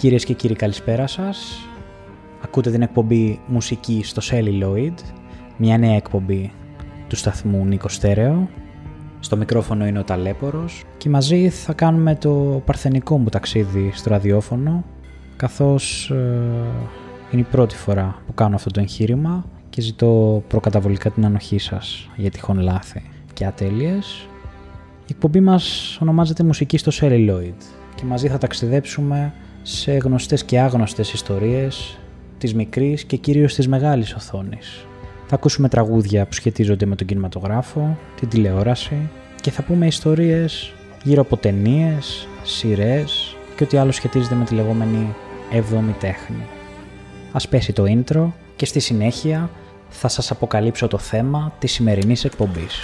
Κυρίες και κύριοι καλησπέρα σας. Ακούτε την εκπομπή μουσική στο Celluloid, μια νέα εκπομπή του σταθμού Νίκο Στέρεο. Στο μικρόφωνο είναι ο Ταλέπορος και μαζί θα κάνουμε το παρθενικό μου ταξίδι στο ραδιόφωνο καθώς ε, είναι η πρώτη φορά που κάνω αυτό το εγχείρημα και ζητώ προκαταβολικά την ανοχή σας για τυχόν λάθη και ατέλειες. Η εκπομπή μας ονομάζεται Μουσική στο Celluloid και μαζί θα ταξιδέψουμε σε γνωστές και άγνωστες ιστορίες της μικρής και κυρίως της μεγάλης οθόνης. Θα ακούσουμε τραγούδια που σχετίζονται με τον κινηματογράφο, την τηλεόραση και θα πούμε ιστορίες γύρω από ταινίες, σειρές και ό,τι άλλο σχετίζεται με τη λεγόμενη 7η τέχνη. Ας πέσει το intro και στη συνέχεια θα σας αποκαλύψω το θέμα της σημερινής εκπομπής.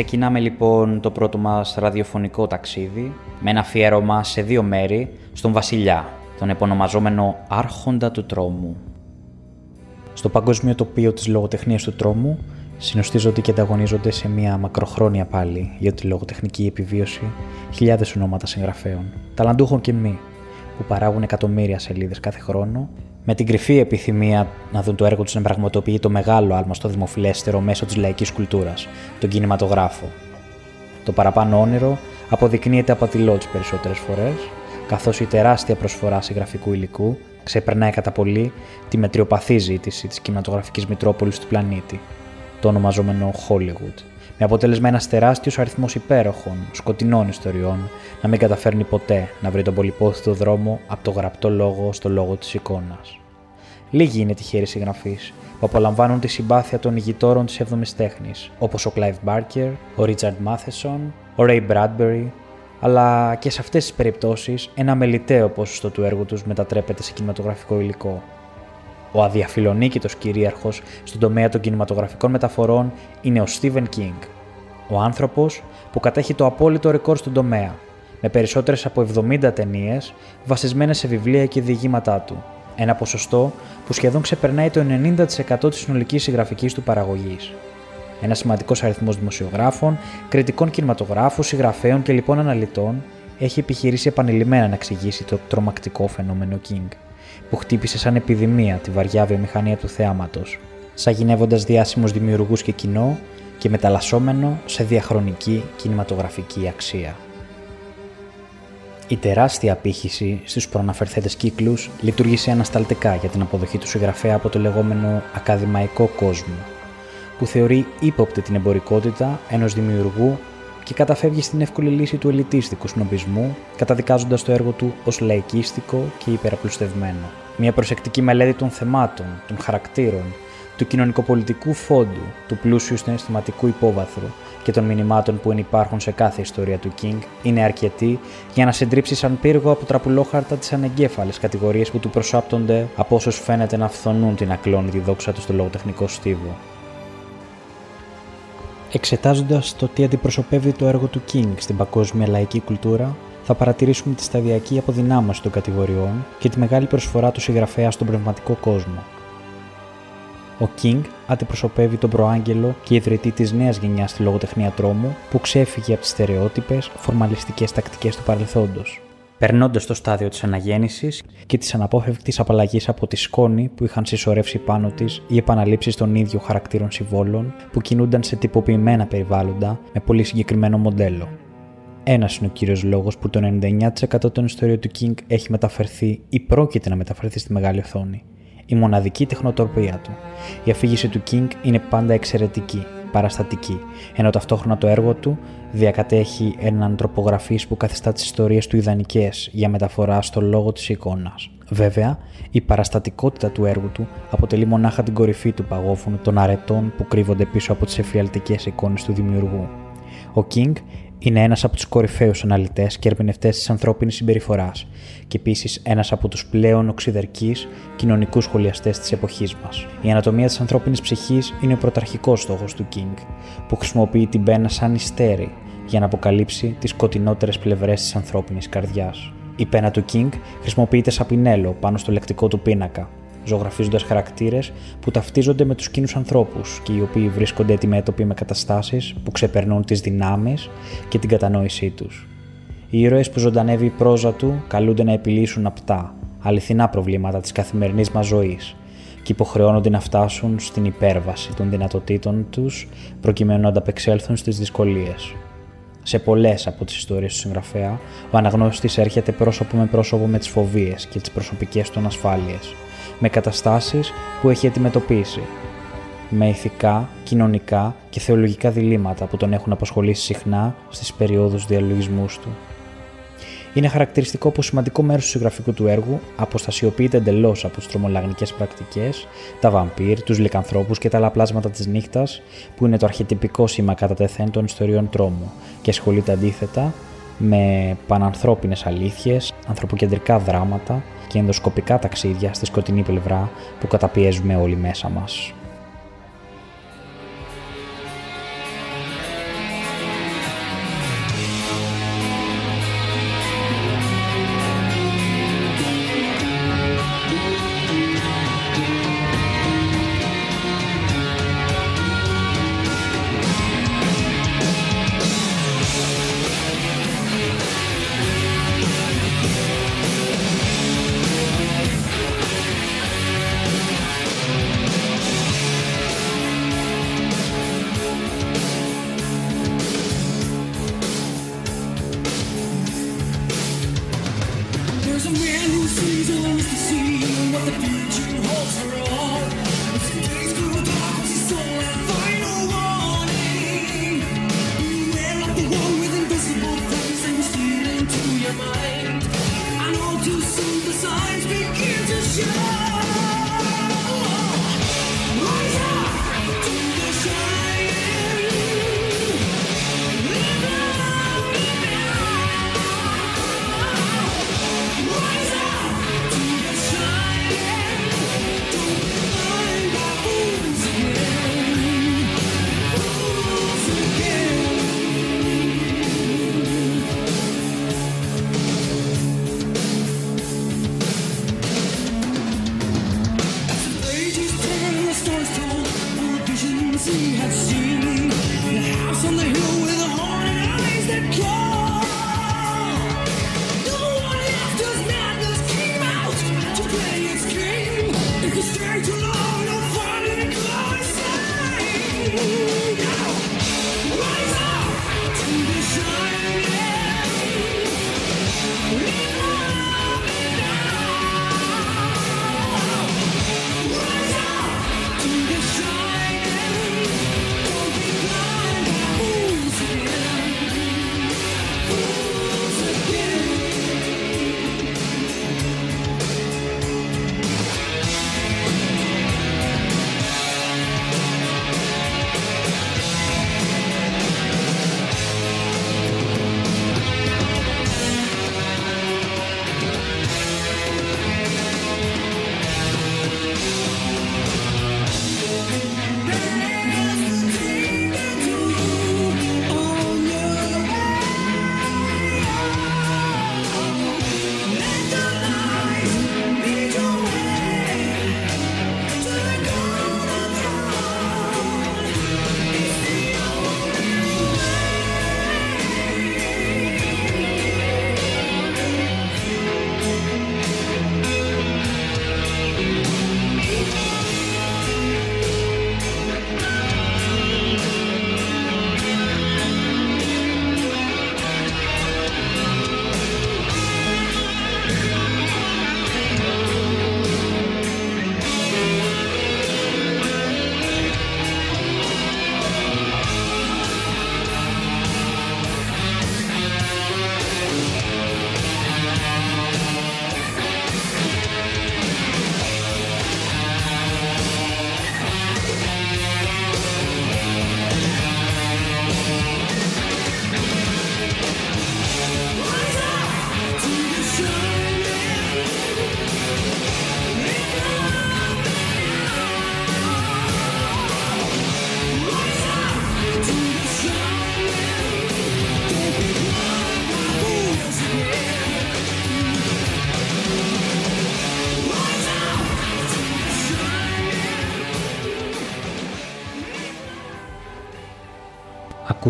Ξεκινάμε λοιπόν το πρώτο μας ραδιοφωνικό ταξίδι με ένα αφιέρωμα σε δύο μέρη στον Βασιλιά, τον επωνομαζόμενο Άρχοντα του Τρόμου. Στο παγκόσμιο τοπίο της λογοτεχνίας του τρόμου συνοστίζονται και ανταγωνίζονται σε μια μακροχρόνια πάλι για τη λογοτεχνική επιβίωση χιλιάδες ονόματα συγγραφέων, ταλαντούχων και μη, που παράγουν εκατομμύρια σελίδες κάθε χρόνο με την κρυφή επιθυμία να δουν το έργο τους να πραγματοποιεί το μεγάλο άλμα στο δημοφιλέστερο μέσω της λαϊκής κουλτούρας, τον κινηματογράφο. Το παραπάνω όνειρο αποδεικνύεται απατηλό τι περισσότερες φορές, καθώς η τεράστια προσφορά συγγραφικού υλικού ξεπερνάει κατά πολύ τη μετριοπαθή ζήτηση της κινηματογραφικής Μητρόπολης του πλανήτη, το ονομαζόμενο Hollywood, με αποτέλεσμα ένας τεράστιος αριθμός υπέροχων, σκοτεινών ιστοριών να μην καταφέρνει ποτέ να βρει τον πολυπόθητο δρόμο από το γραπτό λόγο στο λόγο της εικόνας. Λίγοι είναι τυχαίροι συγγραφείς που απολαμβάνουν τη συμπάθεια των ηγητόρων της 7η τέχνης, όπως ο Clive Barker, ο Richard Matheson, ο Ray Bradbury, αλλά και σε αυτές τις περιπτώσεις ένα μελιτέο ποσοστό του έργου τους μετατρέπεται σε κινηματογραφικό υλικό. Ο αδιαφιλονίκητος κυρίαρχος στον τομέα των κινηματογραφικών μεταφορών είναι ο Stephen King, ο άνθρωπος που κατέχει το απόλυτο ρεκόρ στον τομέα, με περισσότερες από 70 ταινίες βασισμένες σε βιβλία και διηγήματά του, ένα ποσοστό που σχεδόν ξεπερνάει το 90% της συνολικής συγγραφικής του παραγωγής. Ένας σημαντικός αριθμός δημοσιογράφων, κριτικών κινηματογράφων, συγγραφέων και λοιπόν αναλυτών έχει επιχειρήσει επανειλημμένα να εξηγήσει το τρομακτικό φαινόμενο King που χτύπησε σαν επιδημία τη βαριά βιομηχανία του θεάματος, σαγηνεύοντα διάσημους δημιουργούς και κοινό και μεταλλασσόμενο σε διαχρονική κινηματογραφική αξία. Η τεράστια απήχηση στους προαναφερθέντες κύκλους λειτουργήσε ανασταλτικά για την αποδοχή του συγγραφέα από το λεγόμενο ακαδημαϊκό κόσμο, που θεωρεί ύποπτη την εμπορικότητα ενός δημιουργού και καταφεύγει στην εύκολη λύση του ελιτίστικου σνομπισμού, καταδικάζοντας το έργο του ως λαϊκίστικο και υπεραπλουστευμένο. Μια προσεκτική μελέτη των θεμάτων, των χαρακτήρων, του κοινωνικοπολιτικού φόντου, του πλούσιου συναισθηματικού υπόβαθρου και των μηνυμάτων που ενυπάρχουν σε κάθε ιστορία του King είναι αρκετή για να συντρίψει σαν πύργο από τραπουλόχαρτα τις ανεγκέφαλες κατηγορίες που του προσάπτονται από όσους φαίνεται να φθονούν την ακλόνητη δόξα τους στο λογοτεχνικό στίβο. Εξετάζοντας το τι αντιπροσωπεύει το έργο του King στην παγκόσμια λαϊκή κουλτούρα, θα παρατηρήσουμε τη σταδιακή αποδυνάμωση των κατηγοριών και τη μεγάλη προσφορά του συγγραφέα στον πνευματικό κόσμο. Ο King αντιπροσωπεύει τον προάγγελο και ιδρυτή της νέας γενιάς στη λογοτεχνία τρόμου που ξέφυγε από τις στερεότυπες, φορμαλιστικές τακτικές του παρελθόντος περνώντας το στάδιο της αναγέννησης και της αναπόφευκτης απαλλαγής από τη σκόνη που είχαν συσσωρεύσει πάνω της οι επαναλήψεις των ίδιων χαρακτήρων συμβόλων που κινούνταν σε τυποποιημένα περιβάλλοντα με πολύ συγκεκριμένο μοντέλο. Ένας είναι ο κύριος λόγος που το 99% των ιστοριών του King έχει μεταφερθεί ή πρόκειται να μεταφερθεί στη μεγάλη οθόνη. Η μοναδική τεχνοτροπία του. Η αφήγηση του King είναι πάντα εξαιρετική παραστατική, ενώ ταυτόχρονα το έργο του διακατέχει έναν τροπογραφής που καθιστά τις ιστορίες του ιδανικές για μεταφορά στο λόγο της εικόνας. Βέβαια, η παραστατικότητα του έργου του αποτελεί μονάχα την κορυφή του παγόφωνου των αρετών που κρύβονται πίσω από τις εφιαλτικές εικόνες του δημιουργού. Ο King είναι ένας από τους κορυφαίους αναλυτές και ερμηνευτές της ανθρώπινης συμπεριφοράς και επίσης ένας από τους πλέον οξυδερκείς κοινωνικούς σχολιαστές της εποχής μας. Η ανατομία της ανθρώπινης ψυχής είναι ο πρωταρχικός στόχος του King, που χρησιμοποιεί την πένα σαν ιστέρη για να αποκαλύψει τις σκοτεινότερε πλευρές της ανθρώπινης καρδιάς. Η πένα του King χρησιμοποιείται σαν πινέλο πάνω στο λεκτικό του πίνακα, ζωγραφίζοντας χαρακτήρες που ταυτίζονται με τους κοινούς ανθρώπους και οι οποίοι βρίσκονται αντιμέτωποι με καταστάσεις που ξεπερνούν τις δυνάμεις και την κατανόησή τους. Οι ήρωες που ζωντανεύει η πρόζα του καλούνται να επιλύσουν απτά, αληθινά προβλήματα της καθημερινής μας ζωής και υποχρεώνονται να φτάσουν στην υπέρβαση των δυνατοτήτων τους προκειμένου να ανταπεξέλθουν στις δυσκολίες. Σε πολλές από τις ιστορίες του συγγραφέα, ο αναγνώστης έρχεται πρόσωπο με πρόσωπο με τις φοβίες και τις προσωπικές του ανασφάλειες, με καταστάσεις που έχει αντιμετωπίσει, με ηθικά, κοινωνικά και θεολογικά διλήμματα που τον έχουν απασχολήσει συχνά στις περιόδους διαλογισμούς του. Είναι χαρακτηριστικό πως σημαντικό μέρος του συγγραφικού του έργου αποστασιοποιείται εντελώς από τις τρομολαγνικές πρακτικές, τα βαμπύρ, τους λικανθρώπους και τα άλλα πλάσματα της νύχτας, που είναι το αρχιτυπικό σήμα κατά τεθέν των ιστοριών τρόμου, και ασχολείται αντίθετα με πανανθρώπινες αλήθειες, ανθρωποκεντρικά δράματα και ενδοσκοπικά ταξίδια στη σκοτεινή πλευρά που καταπιέζουμε όλοι μέσα μας.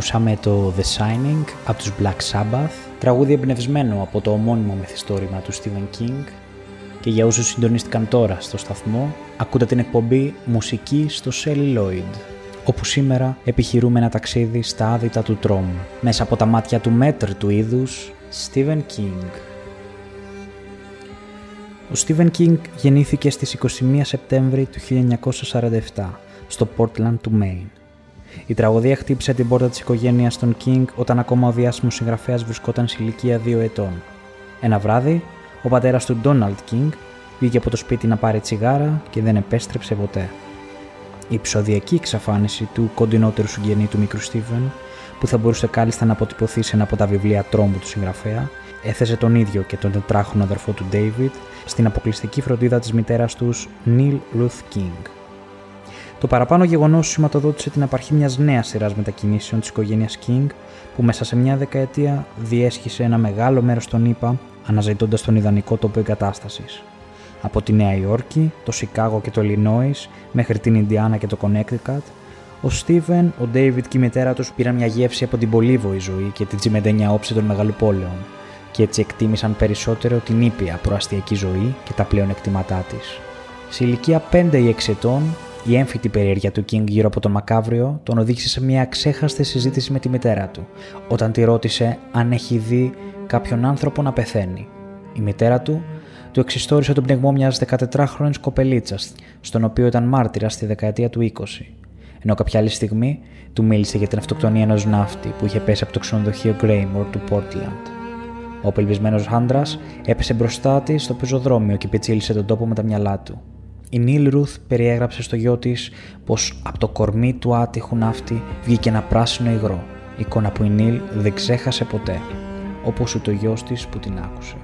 Ακούσαμε το The Shining από τους Black Sabbath, τραγούδι εμπνευσμένο από το ομώνυμο μυθιστόρημα του Stephen King και για όσους συντονίστηκαν τώρα στο σταθμό, ακούτε την εκπομπή «Μουσική στο Celluloid» όπου σήμερα επιχειρούμε ένα ταξίδι στα άδυτα του τρόμου, μέσα από τα μάτια του μέτρ του είδους Stephen King. Ο Stephen King γεννήθηκε στις 21 Σεπτέμβρη του 1947 στο Portland του Maine. Η τραγωδία χτύπησε την πόρτα της οικογένειας των King όταν ακόμα ο διάσημος συγγραφέας βρισκόταν σε ηλικία 2 ετών. Ένα βράδυ, ο πατέρας του Donald King βγήκε από το σπίτι να πάρει τσιγάρα και δεν επέστρεψε ποτέ. Η επεισοδιακή εξαφάνιση του κοντινότερου συγγενή του μικρού Στίβεν, που θα μπορούσε κάλλιστα να αποτυπωθεί σε ένα από τα βιβλία τρόμου του συγγραφέα, έθεσε τον ίδιο και τον τετράχονο αδερφό του David στην αποκλειστική φροντίδα της μητέρας τους Neil Ruth King. Το παραπάνω γεγονός σηματοδότησε την απαρχή μιας νέας σειράς μετακινήσεων της οικογένειας King, που μέσα σε μια δεκαετία διέσχισε ένα μεγάλο μέρος των ΗΠΑ, αναζητώντας τον ιδανικό τόπο εγκατάστασης. Από τη Νέα Υόρκη, το Σικάγο και το Illinois, μέχρι την Ινδιάνα και το Connecticut, ο Στίβεν, ο Ντέιβιτ και η μητέρα τους πήραν μια γεύση από την πολύβοη ζωή και την τσιμεντένια όψη των μεγαλοπόλεων, και έτσι εκτίμησαν περισσότερο την ήπια προαστιακή ζωή και τα πλέον εκτιματά της. Σε ηλικία 5 ή 6 ετών, η έμφυτη περιέργεια του King γύρω από τον Μακάβριο τον οδήγησε σε μια ξέχαστη συζήτηση με τη μητέρα του, όταν τη ρώτησε αν έχει δει κάποιον άνθρωπο να πεθαίνει. Η μητέρα του του εξιστόρισε τον πνιγμό μιας 14χρονη κοπελίτσας, στον οποίο ήταν μάρτυρας στη δεκαετία του 20, ενώ κάποια άλλη στιγμή του μίλησε για την αυτοκτονία ενός ναύτη που είχε πέσει από το ξενοδοχείο Greymore του Portland. Ο απελπισμένος άντρας έπεσε μπροστά της στο πεζοδρόμιο και πιτσίλησε τον τόπο με τα μυαλά του. Η Νίλ Ρουθ περιέγραψε στο γιο της πως από το κορμί του άτυχου ναύτη βγήκε ένα πράσινο υγρό, εικόνα που η Νίλ δεν ξέχασε ποτέ, όπως ούτε ο γιος της που την άκουσε.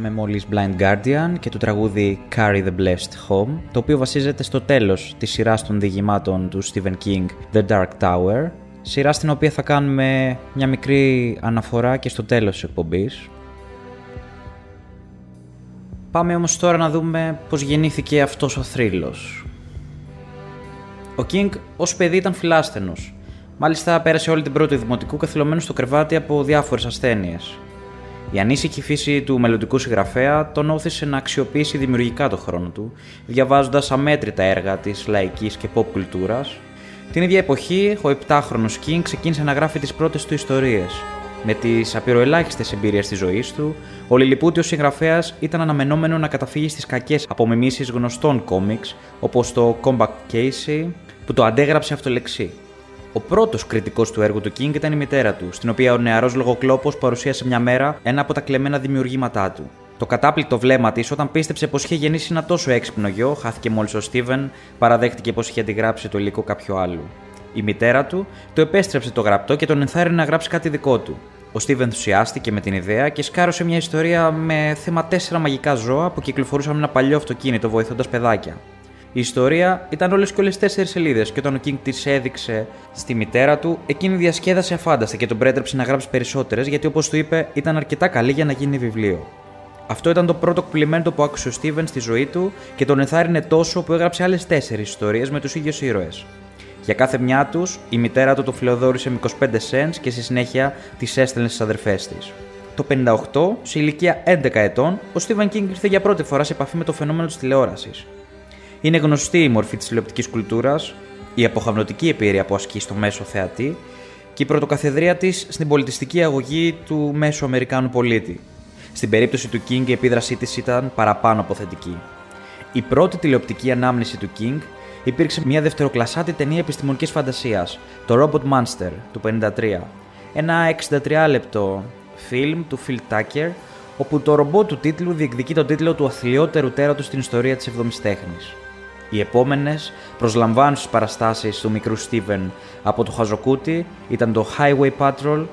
Ακούσαμε μόλις Blind Guardian και το τραγούδι Carry the Blessed Home, το οποίο βασίζεται στο τέλος της σειράς των διηγημάτων του Stephen King, The Dark Tower, σειρά στην οποία θα κάνουμε μια μικρή αναφορά και στο τέλος της εκπομπής. Πάμε όμως τώρα να δούμε πώς γεννήθηκε αυτός ο θρύλος. Ο King ως παιδί ήταν φιλάσθενος. Μάλιστα πέρασε όλη την πρώτη δημοτικού καθυλωμένος στο κρεβάτι από διάφορες ασθένειες. Η ανήσυχη φύση του μελλοντικού συγγραφέα τον όθησε να αξιοποιήσει δημιουργικά το χρόνο του, διαβάζοντας αμέτρητα έργα της λαϊκής και pop κουλτούρας. Την ίδια εποχή, ο 7χρονο King ξεκίνησε να γράφει τις πρώτες του ιστορίες. Με τις απειροελάχιστες εμπειρίες της ζωής του, ο Λιλιπούτιος συγγραφέας ήταν αναμενόμενο να καταφύγει στις κακές απομιμήσεις γνωστών κόμιξ, όπως το Combat Casey, που το αντέγραψε αυτολεξή. Ο πρώτος κριτικός του έργου του King ήταν η μητέρα του, στην οποία ο νεαρός λογοκλόπος παρουσίασε μια μέρα ένα από τα κλεμμένα δημιουργήματά του. Το κατάπληκτο βλέμμα της, όταν πίστεψε πως είχε γεννήσει ένα τόσο έξυπνο γιο, χάθηκε μόλις ο Στίβεν, παραδέχτηκε πως είχε αντιγράψει το υλικό κάποιου άλλου. Η μητέρα του το επέστρεψε το γραπτό και τον ενθάρρυνε να γράψει κάτι δικό του. Ο Στίβεν ενθουσιάστηκε με την ιδέα και σκάρωσε μια ιστορία με θέμα τέσσερα μαγικά ζώα που κυκλοφορούσαν με ένα παλιό αυτοκίνητο βοηθώντας παιδάκια. Η ιστορία ήταν όλες και όλες τέσσερις σελίδες και όταν ο King τη έδειξε στη μητέρα του, εκείνη διασκέδασε αφάνταστα και τον πρέτρεψε να γράψει περισσότερες γιατί όπως του είπε ήταν αρκετά καλή για να γίνει βιβλίο. Αυτό ήταν το πρώτο κουπλιμέντο που άκουσε ο Στίβεν στη ζωή του και τον ενθάρρυνε τόσο που έγραψε άλλες τέσσερις ιστορίες με τους ίδιους ήρωες. Για κάθε μια τους, η μητέρα του το φιλοδόρησε με 25 cents και στη συνέχεια τις έστελνε στις αδερφές της. Το 58, σε ηλικία 11 ετών, ο Στίβεν King ήρθε για πρώτη φορά σε επαφή με το φαινόμενο της τηλεόρασης. Είναι γνωστή η μορφή της τηλεοπτικής κουλτούρας, η αποχαυνωτική εμπειρία που ασκεί στο μέσο θεατή και η πρωτοκαθεδρία της στην πολιτιστική αγωγή του μέσου Αμερικάνου πολίτη. Στην περίπτωση του King η επίδρασή της ήταν παραπάνω από θετική. Η πρώτη τηλεοπτική ανάμνηση του King υπήρξε μια δευτεροκλασάτη ταινία επιστημονικής φαντασίας, το Robot Monster του 1953. Ένα 63 λεπτό φιλμ του Phil Tucker, όπου το ρομπό του τίτλου διεκδικεί τον τίτλο του αθλιότερου τέρατου στην ιστορία της 7η τέχνη. Οι επόμενες προσλαμβάνουσε παραστάσεις του μικρού Στίβεν από το Χαζοκούτι ήταν το Highway Patrol,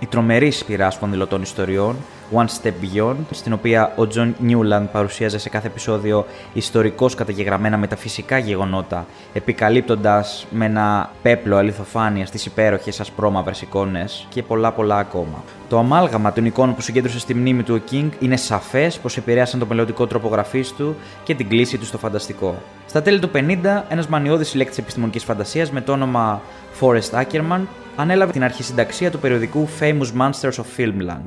η τρομερή σειρά σπονδυλωτών ιστοριών, One Step Beyond, στην οποία ο Τζον Νιούλαντ παρουσίαζε σε κάθε επεισόδιο ιστορικώς καταγεγραμμένα μεταφυσικά γεγονότα, επικαλύπτοντας με ένα πέπλο αληθοφάνεια τις υπέροχες ασπρόμαυρες εικόνες και πολλά πολλά ακόμα. Το αμάλγαμα των εικόνων που συγκέντρωσε στη μνήμη του ο King είναι σαφές πως επηρέασαν τον μελλοντικό τρόπο γραφής του και την κλίση του στο φανταστικό. Στα τέλη του 50, ένας μανιώδης συλλέκτης επιστημονικής φαντασίας με το όνομα Forrest Ackerman ανέλαβε την αρχισυνταξία του περιοδικού Famous Monsters of Filmland.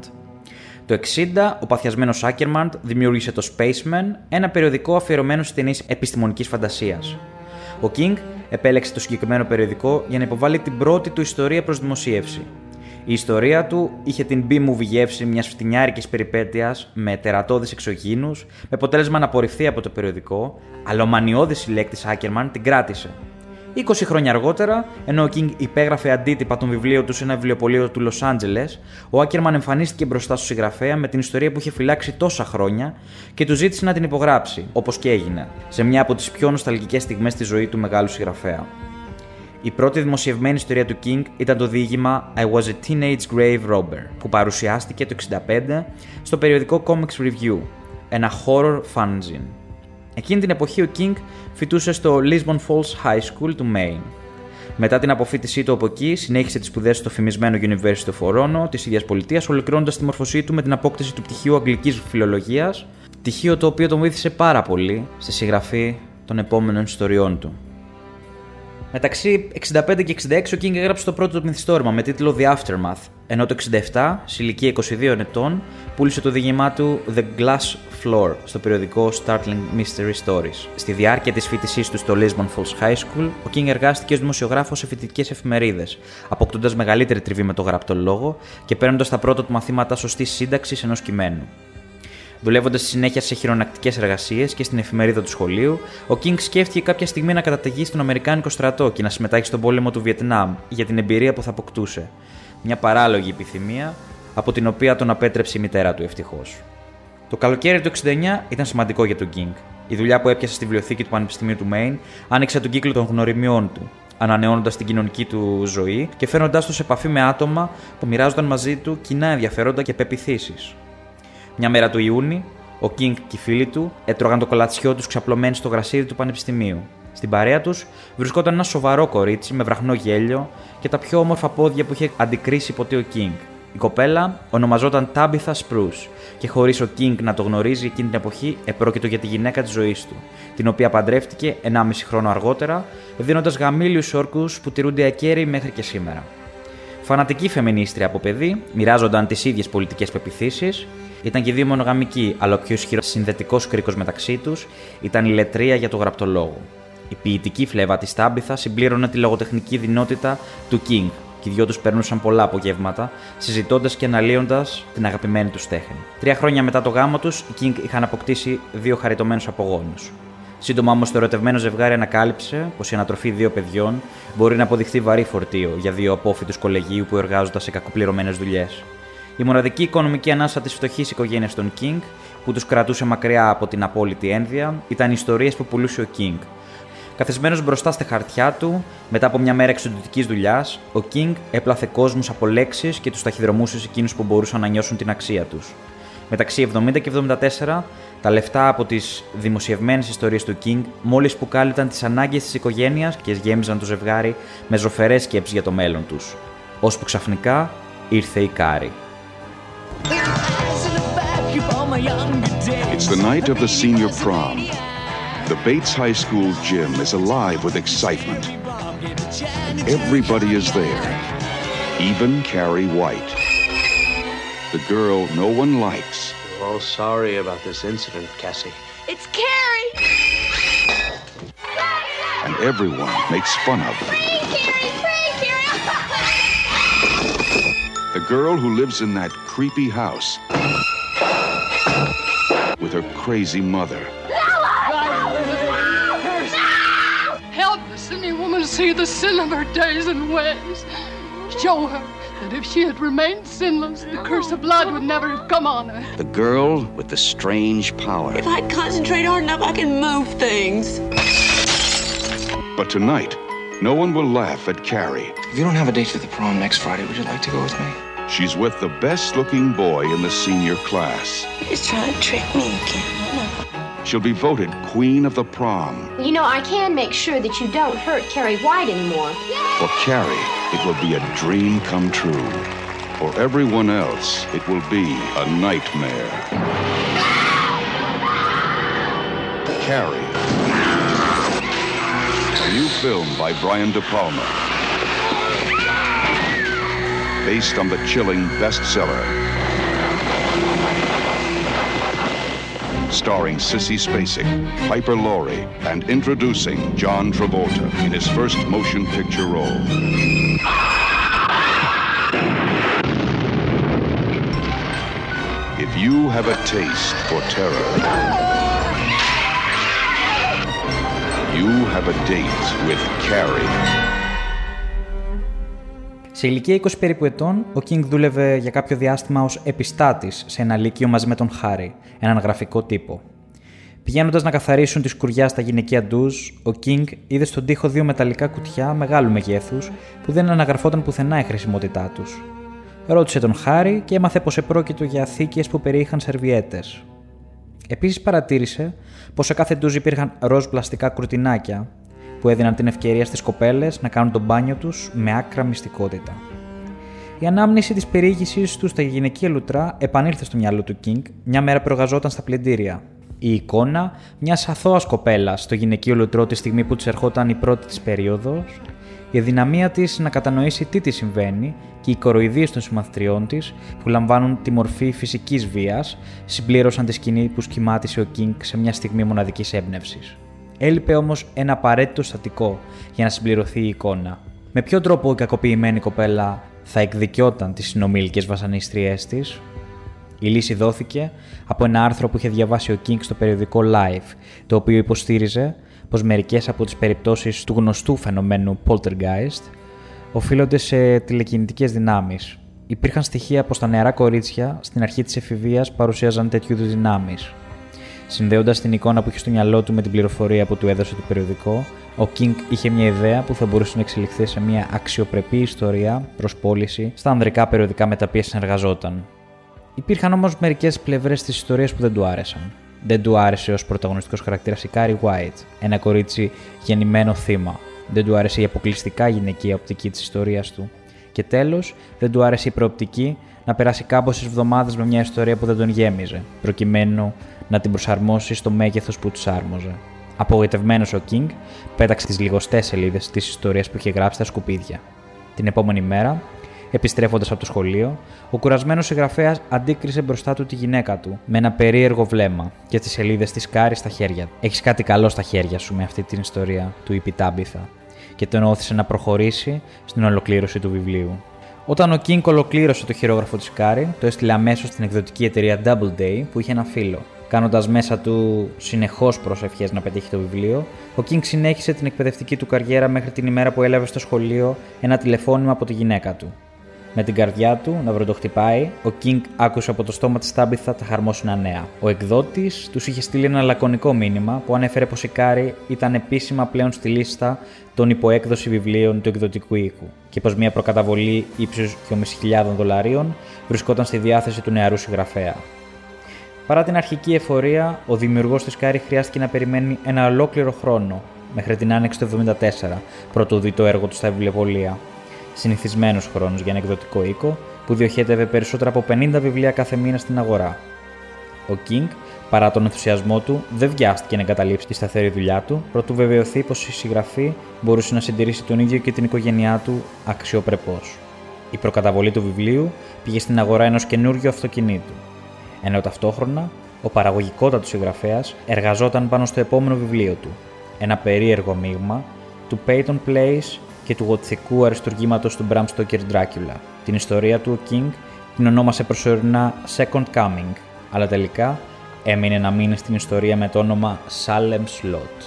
Το 60, ο παθιασμένος Άκερμαντ δημιούργησε το Spaceman, ένα περιοδικό αφιερωμένο στις ταινίες επιστημονικής φαντασίας. Ο King επέλεξε το συγκεκριμένο περιοδικό για να υποβάλει την πρώτη του ιστορία προς δημοσίευση. Η ιστορία του είχε την B-movie γεύση μιας φτηνιάρικης περιπέτειας με τερατώδεις εξωγήνους, με αποτέλεσμα να απορριφθεί από το περιοδικό, αλλά ο μανιώδης συλλέκτης Άκερμαν την κράτησε. 20 χρόνια αργότερα, ενώ ο King υπέγραφε αντίτυπα των βιβλίων του σε ένα βιβλιοπωλείο του Λο Άντζελε, ο Άκερμαν εμφανίστηκε μπροστά στο συγγραφέα με την ιστορία που είχε φυλάξει τόσα χρόνια και του ζήτησε να την υπογράψει, όπως και έγινε, σε μια από τις πιο νοσταλγικές στιγμές στη ζωή του μεγάλου συγγραφέα. Η πρώτη δημοσιευμένη ιστορία του King ήταν το διήγημα I was a teenage grave robber, που παρουσιάστηκε το 1965 στο περιοδικό Comics Review, ένα horror fanzine. Εκείνη την εποχή ο King φοιτούσε στο Lisbon Falls High School του Maine. Μετά την αποφύτισή του από εκεί, συνέχισε τις σπουδές στο φημισμένο University of Orono της ίδιας πολιτείας, ολοκληρώνοντας τη μορφωσή του με την απόκτηση του πτυχίου Αγγλικής Φιλολογίας, πτυχίο το οποίο τον βοήθησε πάρα πολύ στη συγγραφή των επόμενων ιστοριών του. Μεταξύ 65 και 66 ο King έγραψε το πρώτο του μυθιστόρημα με τίτλο The Aftermath, ενώ το 67, σε ηλικία 22 ετών, πούλησε το διηγημά του The Glass Floor στο περιοδικό Startling Mystery Stories. Στη διάρκεια της φοιτησής του στο Lisbon Falls High School, ο King εργάστηκε ως δημοσιογράφος σε φοιτητικές εφημερίδες, αποκτώντας μεγαλύτερη τριβή με το γραπτό λόγο και παίρνοντας τα πρώτα του μαθήματα σωστής σύνταξης ενός κειμένου. Δουλεύοντας στη συνέχεια σε χειρονακτικές εργασίες και στην εφημερίδα του σχολείου, ο King σκέφτηκε κάποια στιγμή να καταταγεί στον Αμερικάνικο στρατό και να συμμετάχει στον πόλεμο του Βιετνάμ για την εμπειρία που θα αποκτούσε. Μια παράλογη επιθυμία, από την οποία τον απέτρεψε η μητέρα του ευτυχώς. Το καλοκαίρι του 69 ήταν σημαντικό για τον King. Η δουλειά που έπιασε στη βιβλιοθήκη του Πανεπιστημίου του Maine άνοιξε τον κύκλο των γνωριμιών του, ανανεώνοντας την κοινωνική του ζωή και φέρνοντά του σε επαφή με άτομα που μοιράζονταν μαζί του κοινά ενδιαφέροντα και πεπιθήσεις. Μια μέρα του Ιούνιου, ο King και οι φίλοι του έτρωγαν το κολατσιό τους ξαπλωμένοι στο γρασίδι του Πανεπιστημίου. Στην παρέα τους βρισκόταν ένα σοβαρό κορίτσι με βραχνό γέλιο και τα πιο όμορφα πόδια που είχε αντικρίσει ποτέ ο King. Η κοπέλα ονομαζόταν Tabitha Spruce και χωρίς ο King να το γνωρίζει εκείνη την εποχή, επρόκειτο για τη γυναίκα της ζωής του, την οποία παντρεύτηκε 1,5 χρόνο αργότερα, δίνοντας γαμήλιου όρκους που τηρούνται ακέραιοι μέχρι και σήμερα. Φανατική φεμινίστρια από παιδί, μοιράζονταν τις ίδιες πολιτικές πεπιθήσεις, ήταν και δύο μονογαμικοί, αλλά ο πιο ισχυρός συνδετικός κρίκος μεταξύ τους ήταν η λετρεία για το γραπτολόγο. Η ποιητική φλέβα της Τάμπιθα συμπλήρωνε τη λογοτεχνική δυνότητα του King, και οι δυο τους περνούσαν πολλά απογεύματα, συζητώντας και αναλύοντας την αγαπημένη τους τέχνη. Τρία χρόνια μετά το γάμο τους, οι King είχαν αποκτήσει δύο χαριτωμένους απογόνους. Σύντομα όμως το ερωτευμένο ζευγάρι ανακάλυψε πως η ανατροφή δύο παιδιών μπορεί να αποδειχθεί βαρύ φορτίο για δύο απόφοιτους κολεγίου που εργάζονταν σε κακοπληρωμένες δουλειές. Η μοναδική οικονομική ανάσα της φτωχής οικογένειας των King, που τους κρατούσε μακριά από την απόλυτη ένδυα, ήταν οι ιστορίες που πουλούσε ο King, Καθισμένος μπροστά στα χαρτιά του, μετά από μια μέρα εξοντοτική δουλειάς, ο King έπλαθε κόσμους από λέξεις και τους ταχυδρομούσες εκείνους που μπορούσαν να νιώσουν την αξία τους. Μεταξύ 70 και 74, τα λεφτά από τις δημοσιευμένες ιστορίες του King μόλις που κάλυπταν τις ανάγκες της οικογένειας και γέμιζαν το ζευγάρι με ζωφερές σκέψεις για το μέλλον τους. Ώσπου ξαφνικά ήρθε η Κάρη. It's the night of the senior prom. The Bates High School gym is alive with excitement. Everybody is there, even Carrie White. The girl no one likes. We're all sorry about this incident, Cassie. It's Carrie! And everyone makes fun of her. Carrie, free, Carrie! The girl who lives in that creepy house with her crazy mother. Help this any woman see the sin of her days and ways. Show her that if she had remained sinless, the curse of blood would never have come on her. The girl with the strange power. If I concentrate hard enough, I can move things. But tonight, no one will laugh at Carrie. If you don't have a date for the prom next Friday, would you like to go with me? She's with the best looking boy in the senior class. He's trying to trick me again. She'll be voted queen of the prom. You know, I can make sure that you don't hurt Carrie White anymore. For Carrie, it will be a dream come true. For everyone else, it will be a nightmare. Carrie. A new film by Brian De Palma. Based on the chilling bestseller. Starring Sissy Spacek, Piper Laurie, and introducing John Travolta in his first motion picture role. If you have a taste for terror, you have a date with Carrie. Σε ηλικία 20 περίπου ετών, ο King δούλευε για κάποιο διάστημα ως επιστάτης σε ένα λύκειο μαζί με τον Χάρη, έναν γραφικό τύπο. Πηγαίνοντας να καθαρίσουν τη σκουριά στα γυναικεία ντουζ, ο King είδε στον τοίχο δύο μεταλλικά κουτιά μεγάλου μεγέθους που δεν αναγραφόταν πουθενά η χρησιμότητά τους. Ρώτησε τον Χάρη και έμαθε πως επρόκειτο για θήκες που περιείχαν σερβιέτες. Επίσης παρατήρησε πως σε κάθε ντουζ υπήρχαν ροζ πλαστικά κουρτινάκια που έδιναν την ευκαιρία στις κοπέλες να κάνουν τον μπάνιο τους με άκρα μυστικότητα. Η ανάμνηση της περιήγησής τους στα γυναικεία λουτρά επανήλθε στο μυαλό του Κίνγκ μια μέρα που εργαζόταν στα πλυντήρια. Η εικόνα μιας αθώας κοπέλας στο γυναικείο λουτρό τη στιγμή που της ερχόταν η πρώτη της περίοδος, η αδυναμία της να κατανοήσει τι της συμβαίνει και οι κοροϊδίες των συμμαθητριών της, που λαμβάνουν τη μορφή φυσικής βίας, συμπλήρωσαν τη σκηνή που σχημάτισε ο Κίνγκ σε μια στιγμή μοναδικής έμπνευσης. Έλειπε όμως ένα απαραίτητο στατικό για να συμπληρωθεί η εικόνα. Με ποιο τρόπο η κακοποιημένη κοπέλα θα εκδικιόταν τις συνομήλικε βασανίστριές της; Η λύση δόθηκε από ένα άρθρο που είχε διαβάσει ο King στο περιοδικό Life, το οποίο υποστήριζε πως μερικές από τις περιπτώσεις του γνωστού φαινομένου Poltergeist οφείλονται σε τηλεκινητικές δυνάμεις. Υπήρχαν στοιχεία πως τα νεαρά κορίτσια στην αρχή της εφηβείας παρουσίαζαν τέτοιου είδους δυνάμεις. Συνδέοντας την εικόνα που είχε στο μυαλό του με την πληροφορία που του έδωσε το περιοδικό, ο Κίνγκ είχε μια ιδέα που θα μπορούσε να εξελιχθεί σε μια αξιοπρεπή ιστορία προς πώληση στα ανδρικά περιοδικά με τα οποία συνεργαζόταν. Υπήρχαν όμως μερικές πλευρές της ιστορίας που δεν του άρεσαν. Δεν του άρεσε ως πρωταγωνιστικός χαρακτήρας η Κάρι White, ένα κορίτσι γεννημένο θύμα. Δεν του άρεσε η αποκλειστικά γυναικεία οπτική της ιστορίας του. Και τέλος, δεν του άρεσε η προοπτική να περάσει κάμποσε εβδομάδες με μια ιστορία που δεν τον γέμιζε, προκειμένου να την προσαρμόσει στο μέγεθος που τους άρμοζε. Απογοητευμένος ο King, πέταξε τις λιγοστές σελίδες της ιστορίας που είχε γράψει στα σκουπίδια. Την επόμενη μέρα, Επιστρέφοντας από το σχολείο, ο κουρασμένος συγγραφέας αντίκρισε μπροστά του τη γυναίκα του με ένα περίεργο βλέμμα και τις σελίδες της κάρη στα χέρια. Έχεις κάτι καλό στα χέρια σου με αυτή την ιστορία, του είπε η Τάμπιθα, και τον όθησε να προχωρήσει στην ολοκλήρωση του βιβλίου. Όταν ο Κίνγκ ολοκλήρωσε το χειρόγραφο της Κάρη, το έστειλε αμέσως στην εκδοτική εταιρεία Doubleday που είχε ένα φίλο. Κάνοντας μέσα του συνεχώς προσευχές να πετύχει το βιβλίο, ο Κίνγκ συνέχισε την εκπαιδευτική του καριέρα μέχρι την ημέρα που έλαβε στο σχολείο ένα τηλεφώνημα από τη γυναίκα του. Με την καρδιά του να βροντοχτυπάει, ο Κίνγκ άκουσε από το στόμα της Τάμπιθα τα χαρμόσυνα νέα. Ο εκδότης τους είχε στείλει ένα λακωνικό μήνυμα που ανέφερε πως η Κάρη ήταν επίσημα πλέον στη λίστα των υπό έκδοση βιβλίων του εκδοτικού οίκου και πως μια προκαταβολή ύψους 2.500 δολαρίων βρισκόταν στη διάθεση του νεαρού συγγραφέα. Παρά την αρχική εφορία, ο δημιουργός της Κάρη χρειάστηκε να περιμένει ένα ολόκληρο χρόνο μέχρι την άνοιξη του 1974 πρωτού δει το έργο του στα βιβλιοπολία συνηθισμένος χρόνος για ένα εκδοτικό οίκο που διοχέτευε περισσότερα από 50 βιβλία κάθε μήνα στην αγορά. Ο King, παρά τον ενθουσιασμό του, δεν βιάστηκε να εγκαταλείψει τη σταθερή δουλειά του, προτού βεβαιωθεί πως η συγγραφή μπορούσε να συντηρήσει τον ίδιο και την οικογένειά του αξιοπρεπώς. Η προκαταβολή του βιβλίου πήγε στην αγορά ενός καινούργιου αυτοκινήτου, ενώ ταυτόχρονα ο παραγωγικότατος συγγραφέας εργαζόταν πάνω στο επόμενο βιβλίο του, ένα περίεργο μείγμα του Peyton Place και του γοτθικού αριστουργήματος του Bram Stoker Dracula. Την ιστορία του ο King την ονόμασε προσωρινά Second Coming, αλλά τελικά έμεινε να μείνει στην ιστορία με το όνομα Salem Slot.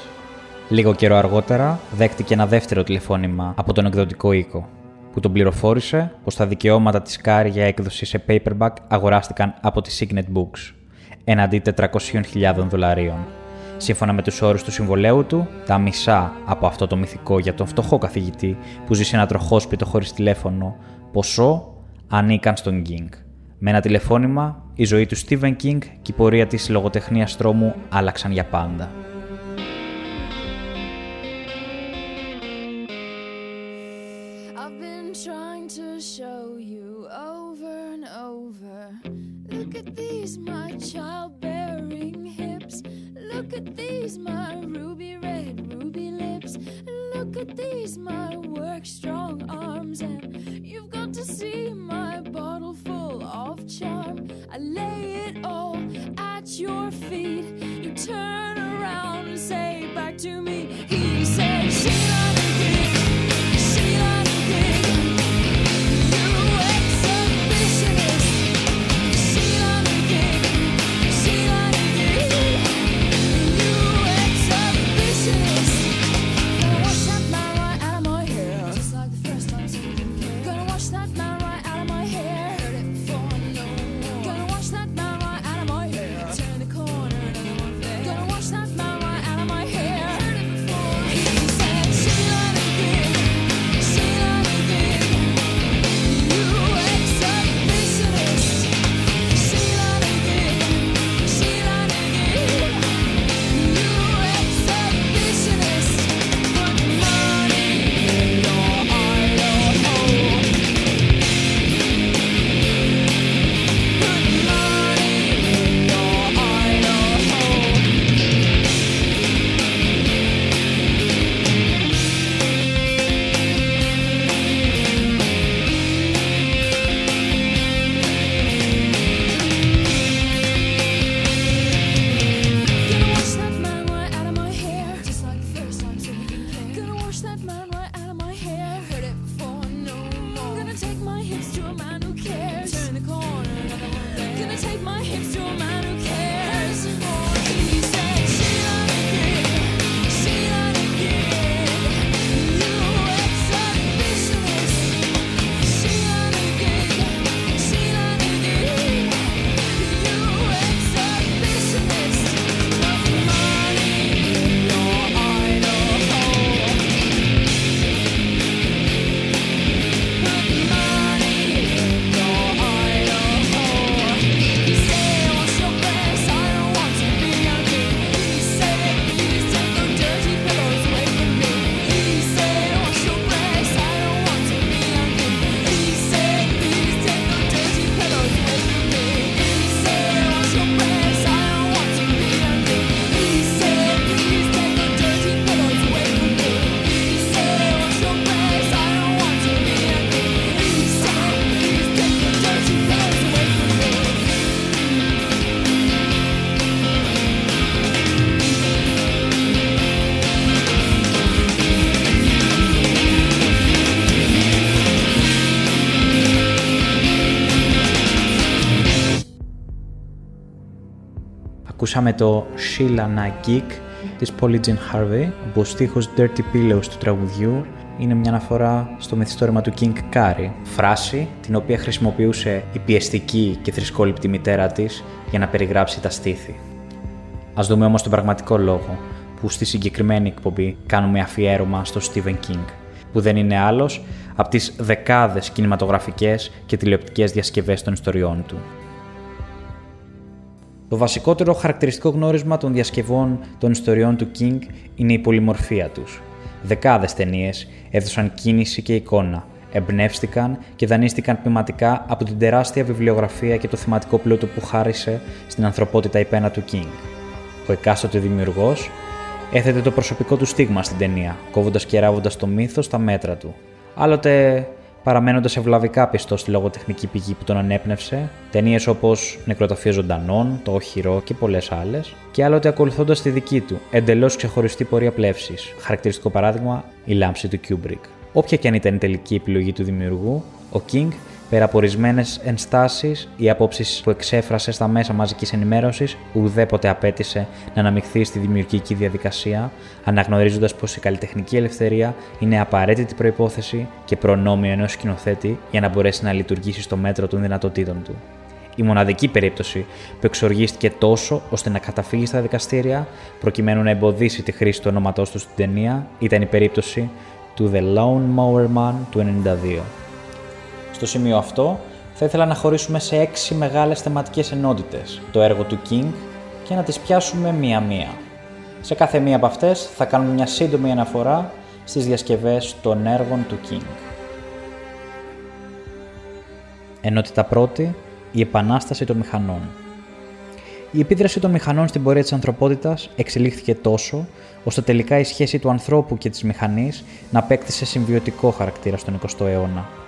Λίγο καιρό αργότερα δέχτηκε ένα δεύτερο τηλεφώνημα από τον εκδοτικό οίκο, που τον πληροφόρησε πως τα δικαιώματα της Κάρη για έκδοση σε paperback αγοράστηκαν από τη Signet Books, εναντί 400.000 δολαρίων. Σύμφωνα με τους όρους του συμβολέου του, τα μισά από αυτό το μυθικό για τον φτωχό καθηγητή που ζει σε ένα τροχόσπιτο χωρίς τηλέφωνο ποσό ανήκαν στον King. Με ένα τηλεφώνημα, η ζωή του Stephen King και η πορεία της λογοτεχνίας τρόμου άλλαξαν για πάντα. Ακούσαμε το Sheila Night Geek της Polly Jean Harvey, όπου ο στίχος Dirty Pillows του τραγουδιού είναι μια αναφορά στο μυθιστόρημα του King Kari, φράση την οποία χρησιμοποιούσε η πιεστική και θρησκόληπτη μητέρα της για να περιγράψει τα στήθη. Ας δούμε όμως τον πραγματικό λόγο που στη συγκεκριμένη εκπομπή κάνουμε αφιέρωμα στο Stephen King, που δεν είναι άλλος από τις δεκάδες κινηματογραφικές και τηλεοπτικές διασκευές των ιστοριών του. Το βασικότερο χαρακτηριστικό γνώρισμα των διασκευών των ιστοριών του King είναι η πολυμορφία τους. Δεκάδες ταινίες έδωσαν κίνηση και εικόνα, εμπνεύστηκαν και δανείστηκαν ποιηματικά από την τεράστια βιβλιογραφία και το θεματικό πλούτο που χάρισε στην ανθρωπότητα η πένα του King. Ο εκάστοτε δημιουργός έθετε το προσωπικό του στίγμα στην ταινία, κόβοντας και ράβοντας το μύθος στα μέτρα του. Άλλοτε παραμένοντας ευλαβικά πιστός στη λογοτεχνική πηγή που τον ανέπνευσε, ταινίες όπως Νεκροταφείο Ζωντανών, Το Οχυρό και πολλές άλλες, και άλλοτε ακολουθώντας τη δική του, εντελώς ξεχωριστή πορεία πλεύσης. Χαρακτηριστικό παράδειγμα, η λάμψη του Kubrick. Όποια και αν ήταν η τελική επιλογή του δημιουργού, ο King Πέρα από ορισμένε ενστάσεις ή απόψεις που εξέφρασε στα μέσα μαζικής ενημέρωσης, ουδέποτε απέτησε να αναμειχθεί στη δημιουργική διαδικασία, αναγνωρίζοντας πως η καλλιτεχνική ελευθερία είναι απαραίτητη προπόθεση και προνόμιο ενός σκηνοθέτη για να μπορέσει να λειτουργήσει στο μέτρο των δυνατοτήτων του. Η μοναδική περίπτωση που εξοργίστηκε τόσο ώστε να καταφύγει στα δικαστήρια προκειμένου να εμποδίσει τη χρήση του ονόματό του στην ταινία ήταν η περίπτωση του The Lone Mower Man του 1992. Στο σημείο αυτό θα ήθελα να χωρίσουμε σε έξι μεγάλες θεματικές ενότητες το έργο του King και να τις πιάσουμε μία-μία. Σε κάθε μία από αυτές θα κάνουμε μια σύντομη αναφορά στις διασκευές των έργων του King. Ενότητα πρώτη, η επανάσταση των μηχανών. Η επίδραση των μηχανών στην πορεία της ανθρωπότητας εξελίχθηκε τόσο, ώστε τελικά η σχέση του ανθρώπου και της μηχανής να απέκτησε συμβιωτικό χαρακτήρα στον 20ο αιώνα.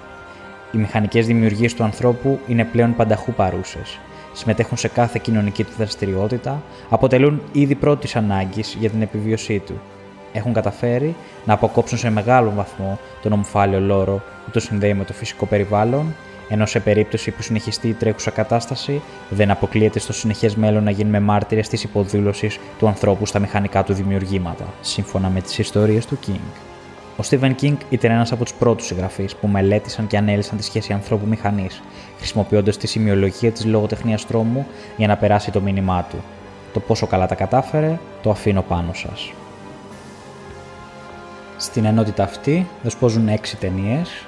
Οι μηχανικές δημιουργίες του ανθρώπου είναι πλέον πανταχού παρούσες. Συμμετέχουν σε κάθε κοινωνική του δραστηριότητα, αποτελούν ήδη πρώτης ανάγκης για την επιβίωσή του. Έχουν καταφέρει να αποκόψουν σε μεγάλο βαθμό τον ομφάλιο λόρο που το συνδέει με το φυσικό περιβάλλον, ενώ σε περίπτωση που συνεχιστεί η τρέχουσα κατάσταση, δεν αποκλείεται στο συνεχές μέλλον να γίνουμε μάρτυρες της υποδήλωσης του ανθρώπου στα μηχανικά του δημιουργήματα, σύμφωνα με τις ιστορίες του King. Ο Stephen King ήταν ένας από τους πρώτους συγγραφείς που μελέτησαν και ανέλησαν τη σχέση ανθρώπου-μηχανή, χρησιμοποιώντας τη σημειολογία της λογοτεχνίας τρόμου για να περάσει το μήνυμά του. Το πόσο καλά τα κατάφερε, το αφήνω πάνω σας. Στην ενότητα αυτή δεσπόζουν έξι ταινίες.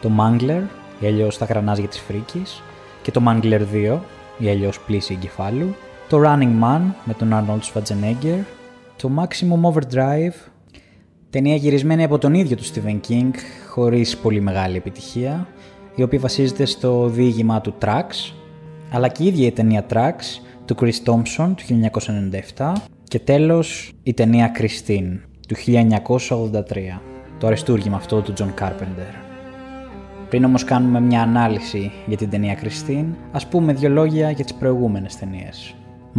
Το Mangler, ή αλλιώς τα γρανάζια της φρίκης, και το Mangler 2, ή αλλιώς πλήση εγκεφάλου. Το Running Man με τον Arnold Schwarzenegger. Το Maximum Overdrive Ταινία γυρισμένη από τον ίδιο του Stephen King, χωρίς πολύ μεγάλη επιτυχία, η οποία βασίζεται στο διήγημά του Tracks, αλλά και η ίδια η ταινία Tracks του Chris Thompson του 1997 και τέλος η ταινία Christine του 1983, το αριστούργημα αυτό του John Carpenter. Πριν όμως κάνουμε μια ανάλυση για την ταινία Christine, ας πούμε δύο λόγια για τις προηγούμενες ταινίες.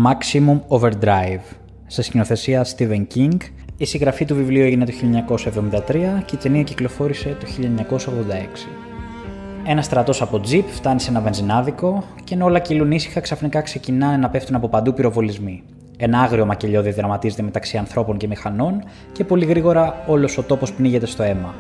Maximum Overdrive, σε σκηνοθεσία Stephen King η συγγραφή του βιβλίου έγινε το 1973 και η ταινία κυκλοφόρησε το 1986. Ένα στρατός από τζιπ φτάνει σε ένα βενζινάδικο και ενώ όλα κυλούν ήσυχα, ξαφνικά ξεκινάνε να πέφτουν από παντού πυροβολισμοί. Ένα άγριο μακελιό διαδραματίζεται μεταξύ ανθρώπων και μηχανών και πολύ γρήγορα όλος ο τόπος πνίγεται στο αίμα.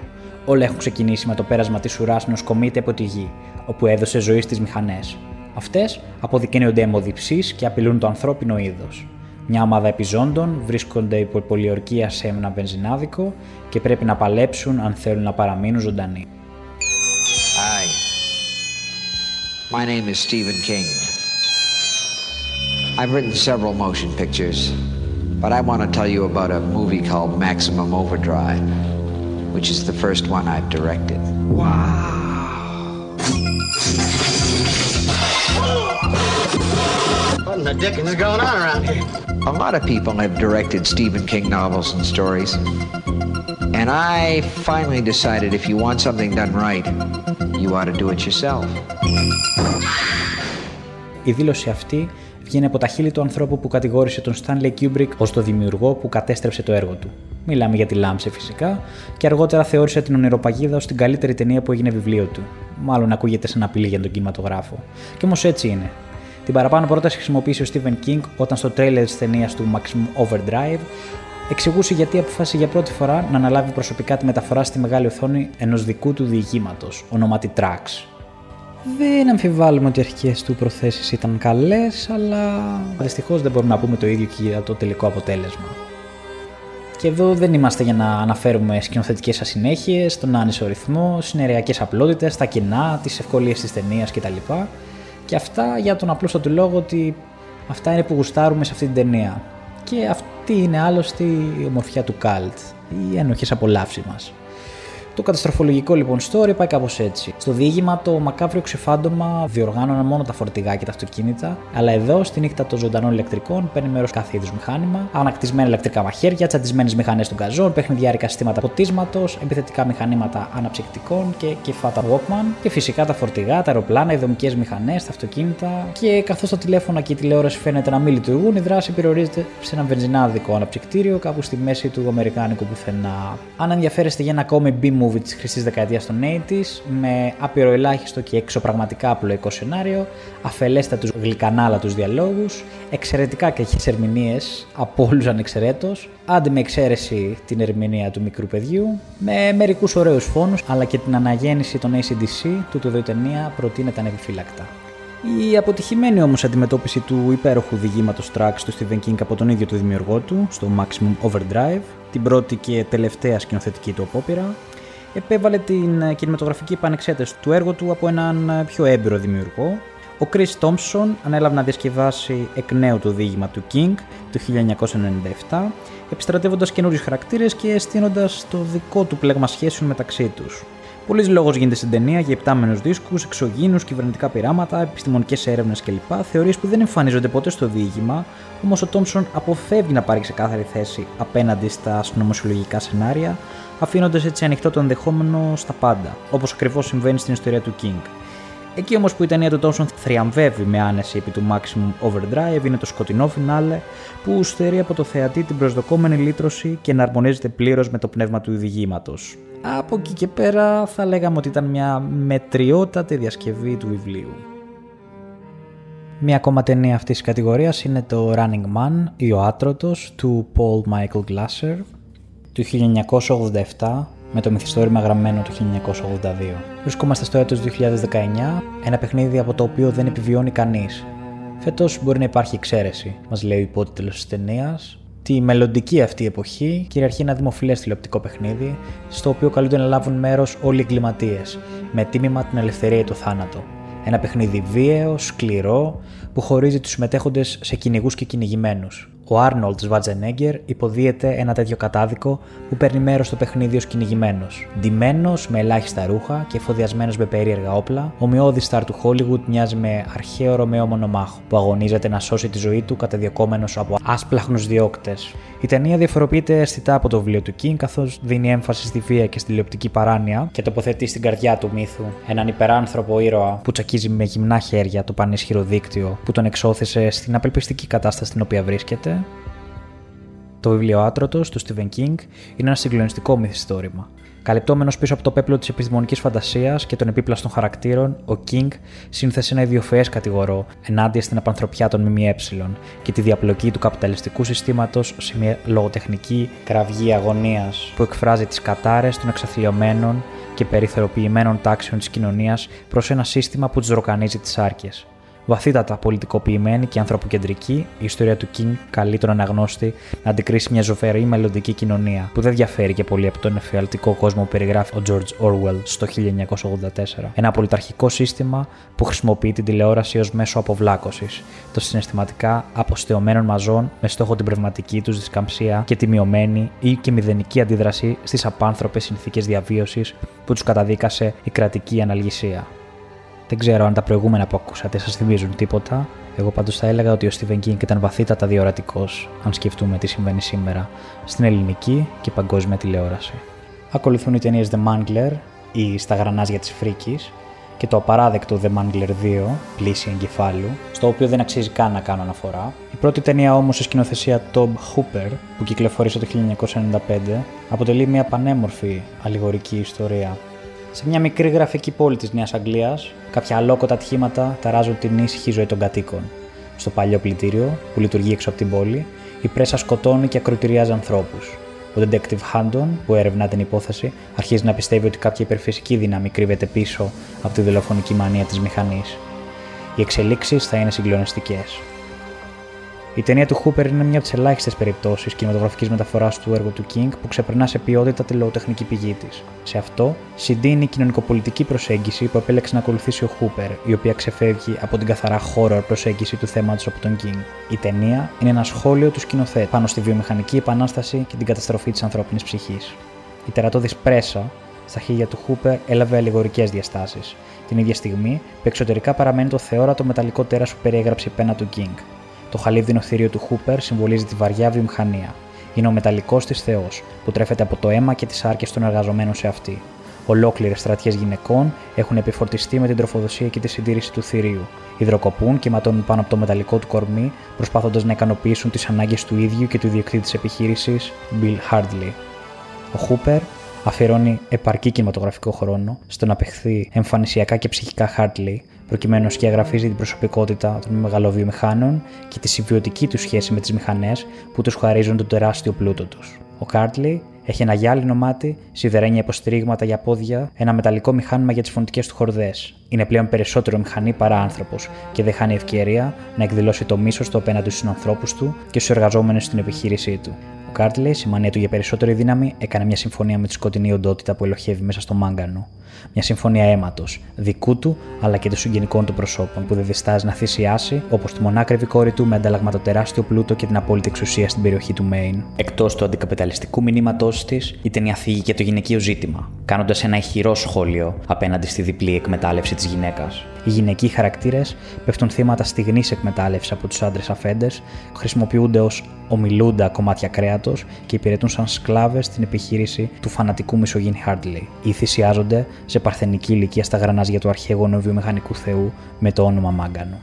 Όλα έχουν ξεκινήσει με το πέρασμα της ουράς ενός κομίτη από τη γη, όπου έδωσε ζωή στις μηχανές. Αυτές αποδεικνύονται αιμοδιψείς και απειλούν το ανθρώπινο είδος. Μια ομάδα επιζώντων βρίσκονται υπό πολιορκία σε ένα βενζινάδικο και πρέπει να παλέψουν αν θέλουν να παραμείνουν ζωντανοί. Hi. My name is Stephen King. I've written several motion pictures, but I want to tell you about a movie called Maximum Overdrive, which is the first one I've directed. Wow. What in the dickens is going on around here? A lot of people have directed Stephen King novels and stories. And I finally decided if you want something done right, you ought to do it yourself. Η δήλωση αυτή βγαίνει από τα χείλη του ανθρώπου που κατηγόρησε τον Stanley Kubrick ως το δημιουργό που κατέστρεψε το έργο του. Μιλάμε για τη Λάμψη φυσικά, και αργότερα θεώρησε την Ονειροπαγίδα ως την καλύτερη ταινία που έγινε βιβλίο του. Μάλλον ακούγεται σαν απειλή για τον κινηματογράφο. Και όμως έτσι είναι. Την παραπάνω πρόταση χρησιμοποίησε ο Stephen King όταν στο τρέιλερ της ταινίας του Maximum Overdrive εξηγούσε γιατί αποφάσισε για πρώτη φορά να αναλάβει προσωπικά τη μεταφορά στη μεγάλη οθόνη ενός δικού του διηγήματος, ονόματι Tracks. Δεν αμφιβάλλουμε ότι οι αρχικές του προθέσεις ήταν καλές, αλλά δυστυχώς δεν μπορούμε να πούμε το ίδιο και για το τελικό αποτέλεσμα. Και εδώ δεν είμαστε για να αναφέρουμε σκηνοθετικές ασυνέχειες, τον άνισο ρυθμό, συνεριακέ απλότητες, τα κοινά, τις ευκολίες της ταινίας κτλ. Και αυτά για τον απλούστατο λόγο ότι αυτά είναι που γουστάρουμε σε αυτή την ταινία. Και αυτή είναι άλλωστε η ομορφιά του καλτ, οι ένοχες απολαύσεις μας. Το καταστροφολογικό λοιπόν story πάει κάπως έτσι. Στο διήγημα το μακάβριο ξεφάντωμα διοργάνωναν μόνο τα φορτηγά και τα αυτοκίνητα, αλλά εδώ στη νύχτα των ζωντανών ηλεκτρικών παίρνει μέρος κάθε είδους μηχάνημα, ανακτισμένα ηλεκτρικά μαχαίρια, τσαντισμένε μηχανές των καζών, παιχνιδιάρικα συστήματα ποτίσματος, επιθετικά μηχανήματα αναψυκτικών και κεφάτα Walkman και φυσικά τα φορτηγά, τα αεροπλάνα, οι δομικές μηχανές, τα αυτοκίνητα και καθώς τα τηλέφωνα και η τηλεόραση φαίνεται να μην λειτουργούν, η δράση περιορίζεται σε ένα βενζινάδικο αναψυκτήριο κάπου στη μέση του Αμερικάνικου πουθενά. Αν ενδιαφέρεστε για ένα ακόμη movie της χρυσής δεκαετίας των 80s, με άπειρο ελάχιστο και εξωπραγματικά απλοϊκό σενάριο, αφελέστατους γλυκανάλατου διαλόγους, εξαιρετικά κακές ερμηνείες από όλους ανεξαιρέτως, άντε με εξαίρεση την ερμηνεία του μικρού παιδιού, με μερικούς ωραίους φόνους, αλλά και την αναγέννηση των ACDC, του το ταινία προτείνεται ανεπιφύλακτα. Η αποτυχημένη όμως αντιμετώπιση του υπέροχου διηγήματος tracks του Stephen King από τον ίδιο του δημιουργό του, στο Maximum Overdrive, την πρώτη και τελευταία σκηνοθετική του απόπειρα, επέβαλε την ε, κινηματογραφική επανεξέταση του έργου του από έναν ε, πιο έμπειρο δημιουργό. Ο Chris Thompson ανέλαβε να διασκευάσει εκ νέου το διήγημα του King το 1997, επιστρατεύοντας καινούριους χαρακτήρες και αισθήνοντας το δικό του πλέγμα σχέσεων μεταξύ τους. Πολλής λόγος γίνεται στην ταινία για υπτάμενου δίσκους, εξωγήνου, κυβερνητικά πειράματα, επιστημονικές έρευνες κλπ. Θεωρίες που δεν εμφανίζονται ποτέ στο διήγημα, όμως ο Τόμψον αποφεύγει να πάρει ξεκάθαρη θέση απέναντι στα συνωμοσιολογικά σενάρια, αφήνοντας έτσι ανοιχτό το ενδεχόμενο στα πάντα, όπως ακριβώς συμβαίνει στην ιστορία του King. Εκεί όμως που η ταινία του Τόμσον θριαμβεύει με άνεση επί του Maximum Overdrive είναι το σκοτεινό φινάλε που στερεί από το θεατή την προσδοκόμενη λύτρωση και εναρμονίζεται πλήρως με το πνεύμα του διηγήματος. Από εκεί και πέρα θα λέγαμε ότι ήταν μια μετριότατη διασκευή του βιβλίου. Μια ακόμα ταινία αυτής της κατηγορίας είναι το Running Man ή ο Άτρωτος του Paul Michael Glasser του 1987 με το μυθιστόρημα γραμμένο του 1982. Βρισκόμαστε στο έτος 2019, ένα παιχνίδι από το οποίο δεν επιβιώνει κανείς. Φέτος μπορεί να υπάρχει εξαίρεση, μας λέει ο υπότιτλος της ταινίας, Τη μελλοντική αυτή εποχή κυριαρχεί ένα δημοφιλές τηλεοπτικό παιχνίδι, στο οποίο καλούνται να λάβουν μέρος όλοι οι εγκληματίες, με τίμημα την ελευθερία ή το θάνατο. Ένα παιχνίδι βίαιο, σκληρό, που χωρίζει τους συμμετέχοντες σε κυνηγούς και κυνηγημένους. Ο Άρνολτ Σβατζενέγκερ υποδίεται ένα τέτοιο κατάδικο που παίρνει μέρος στο παιχνίδι ως κυνηγημένος. Ντυμένος με ελάχιστα ρούχα και εφοδιασμένος με περίεργα όπλα, ο μειώδη στάρ του Χόλιγουτ μοιάζει με αρχαίο Ρωμαίο μονομάχο που αγωνίζεται να σώσει τη ζωή του καταδιωκόμενο από άσπλαχνους διώκτες. Η ταινία διαφοροποιείται αισθητά από το βιβλίο του King, καθώς δίνει έμφαση στη βία και στη τηλεοπτική παράνοια και τοποθετεί στην καρδιά του μύθου έναν υπεράνθρωπο ήρωα που τσακίζει με γυμνά χέρια το πανίσχυρο δίκτυο που τον εξώθησε στην απελπιστική κατάσταση στην οποία βρίσκεται. Το βιβλίο Άτρωτο του Stephen King είναι ένα συγκλονιστικό μυθιστόρημα. Καλυπτόμενος πίσω από το πέπλο της επιστημονικής φαντασίας και των επίπλαστων χαρακτήρων, ο King σύνθεσε ένα ιδιοφυέ κατηγορό ενάντια στην απανθρωπιά των ΜΜΕ και τη διαπλοκή του καπιταλιστικού συστήματος σε μια λογοτεχνική κραυγή αγωνίας που εκφράζει τις κατάρες των εξαθλειωμένων και περιθωριοποιημένων τάξεων της κοινωνίας προς ένα σύστημα που τους ροκανίζει τις άρκες. Βαθύτατα πολιτικοποιημένη και ανθρωποκεντρική, η ιστορία του King καλεί τον αναγνώστη να αντικρίσει μια ζωφερή μελλοντική κοινωνία που δεν διαφέρει και πολύ από τον εφιαλτικό κόσμο που περιγράφει ο George Orwell στο 1984. Ένα πολιταρχικό σύστημα που χρησιμοποιεί την τηλεόραση ως μέσο αποβλάκωσης των συναισθηματικά αποστεωμένων μαζών με στόχο την πνευματική τους δισκαμψία και τη μειωμένη ή και μηδενική αντίδραση στις απάνθρωπες συνθήκες διαβίωσης που τους καταδίκασε η κρατική αναλγησία. Δεν ξέρω αν τα προηγούμενα που ακούσατε σας θυμίζουν τίποτα. Εγώ πάντως θα έλεγα ότι ο Stephen King ήταν βαθύτατα διορατικός, αν σκεφτούμε τι συμβαίνει σήμερα στην ελληνική και παγκόσμια τηλεόραση. Ακολουθούν οι ταινίες The Mangler ή Στα γρανάζια της Φρίκης και το απαράδεκτο The Mangler 2, Πλήση εγκεφάλου, στο οποίο δεν αξίζει καν να κάνω αναφορά. Η πρώτη ταινία όμως σε σκηνοθεσία Tob Hooper, που κυκλοφορήσε το 1995, αποτελεί μια πανέμορφη αλληγορική ιστορία Σε μια μικρή γραφική πόλη της Νέας Αγγλίας, κάποια αλόκοτα ατυχήματα ταράζουν την ήσυχη ζωή των κατοίκων. Στο παλιό πλητήριο, που λειτουργεί έξω από την πόλη, η πρέσα σκοτώνει και ακροτηριάζει ανθρώπους. Ο detective Handon, που έρευνα την υπόθεση, αρχίζει να πιστεύει ότι κάποια υπερφυσική δύναμη κρύβεται πίσω από τη δολοφονική μανία της μηχανής. Οι εξελίξεις θα είναι συγκλονιστικές. Η ταινία του Hooper είναι μια από τις ελάχιστες περιπτώσεις κινηματογραφικής μεταφοράς του έργου του King που ξεπερνά σε ποιότητα τη λογοτεχνική πηγή της. Σε αυτό συντείνει η κοινωνικοπολιτική προσέγγιση που επέλεξε να ακολουθήσει ο Hooper, η οποία ξεφεύγει από την καθαρά horror προσέγγιση του θέματος από τον King. Η ταινία είναι ένα σχόλιο του σκηνοθέτη πάνω στη βιομηχανική επανάσταση και την καταστροφή της ανθρώπινης ψυχής. Η τερατώδης πρέσα στα χέρια του Hooper έλαβε αλληγορικές διαστάσεις, την ίδια στιγμή που εξωτερικά παραμένει το θεόρατο μεταλλικό τέρας που περιέγραψε η πένα του King. Το χαλίβδινο θηρίο του Χούπερ συμβολίζει τη βαριά βιομηχανία. Είναι ο μεταλλικός της Θεός, που τρέφεται από το αίμα και τις άρκες των εργαζομένων σε αυτή. Ολόκληρες στρατιές γυναικών έχουν επιφορτιστεί με την τροφοδοσία και τη συντήρηση του θηρίου. Υδροκοπούν και ματώνουν πάνω από το μεταλλικό του κορμί, προσπάθοντα να ικανοποιήσουν τις ανάγκες του ίδιου και του ιδιοκτήτη της επιχείρησης, Bill Hardley. Ο Χούπερ αφιερώνει επαρκή κινηματογραφικό χρόνο στο να απεχθεί εμφανισιακά και ψυχικά Hardley, προκειμένου να σκιαγραφίζει την προσωπικότητα των μεγαλοβιομηχάνων και τη συμβιωτική τους σχέση με τις μηχανές που τους χαρίζουν τον τεράστιο πλούτο τους. Ο Κάρτλι έχει ένα γυάλινο μάτι, σιδερένια υποστηρίγματα για πόδια, ένα μεταλλικό μηχάνημα για τις φωνητικές του χορδές. Είναι πλέον περισσότερο μηχανή παρά άνθρωπος και δεν χάνει ευκαιρία να εκδηλώσει το μίσος του απέναντι στους ανθρώπους του και στους εργαζόμενους στην επιχείρησή του. Ο Κάρτλι, η μανία του για περισσότερη δύναμη, έκανε μια συμφωνία με τη σκοτεινή οντότητα που ελοχεύει μέσα στο μάγκανο. Μια συμφωνία αίματος, δικού του αλλά και των συγγενικών του προσώπων, που δεν διστάζει να θυσιάσει, όπως τη μονάκριβη κόρη του, με αντάλλαγμα το τεράστιο πλούτο και την απόλυτη εξουσία στην περιοχή του Μέιν. Εκτός του αντικαπιταλιστικού μηνύματός της, η ταινία θίγει και το γυναικείο ζήτημα, κάνοντας ένα ηχηρό σχόλιο απέναντι στη διπλή εκμετάλλευση της γυναίκας. Οι γυναικοί χαρακτήρες πέφτουν θύματα στιγμή εκμετάλλευσης από τους άντρες αφέντες, χρησιμοποιούνται ως ομιλούντα κομμάτια κρέατος και υπηρετούν σαν σκλάβες στην επιχείρηση του φανατικού μισογίνη Χάρτλι ή θυσιάζονται σε παρθενική ηλικία στα γρανάζια του αρχαίγωνου βιομηχανικού θεού με το όνομα Μάγκανο.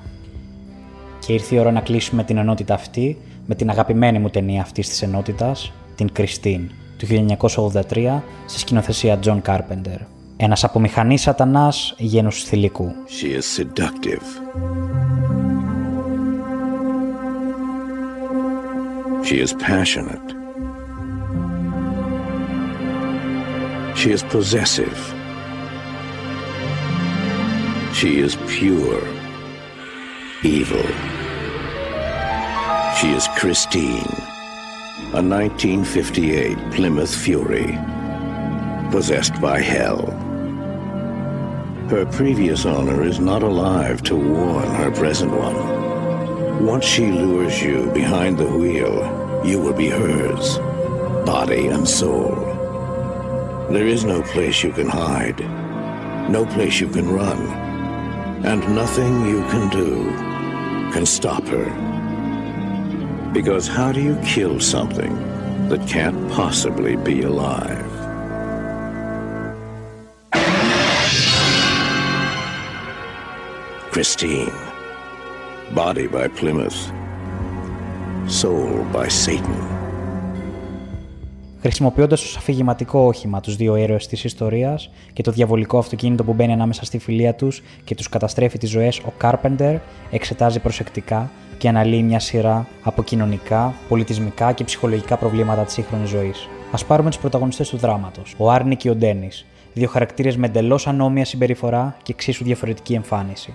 Και ήρθε η ώρα να κλείσουμε την ενότητα αυτή με την αγαπημένη μου ταινία αυτής της ενότητας, την Κριστίν, του 1983, σε σκηνοθεσία John Carpenter. Ένας απομηχανής σατανάς γένους θηλυκού. She is seductive. She is passionate. She is possessive. She is pure. Evil. She is Christine, a 1958 Plymouth Fury, possessed by hell. Her previous owner is not alive to warn her present one. Once she lures you behind the wheel, you will be hers, body and soul. There is no place you can hide, no place you can run, and nothing you can do can stop her. Because how do you kill something that can't possibly be alive? Christine. Body by Plymouth. Soul by Satan. Χρησιμοποιώντας ως αφηγηματικό όχημα τους δύο ήρωε της ιστορίας και το διαβολικό αυτοκίνητο που μπαίνει ανάμεσα στη φιλία τους και τους καταστρέφει τις ζωές, ο Κάρπεντερ εξετάζει προσεκτικά και αναλύει μια σειρά από κοινωνικά, πολιτισμικά και ψυχολογικά προβλήματα της σύγχρονης ζωής. Α πάρουμε τους πρωταγωνιστές του δράματος, ο Άρνη και ο Ντένις, δύο χαρακτήρες με εντελώς ανώμια συμπεριφορά και εξίσου διαφορετική εμφάνιση.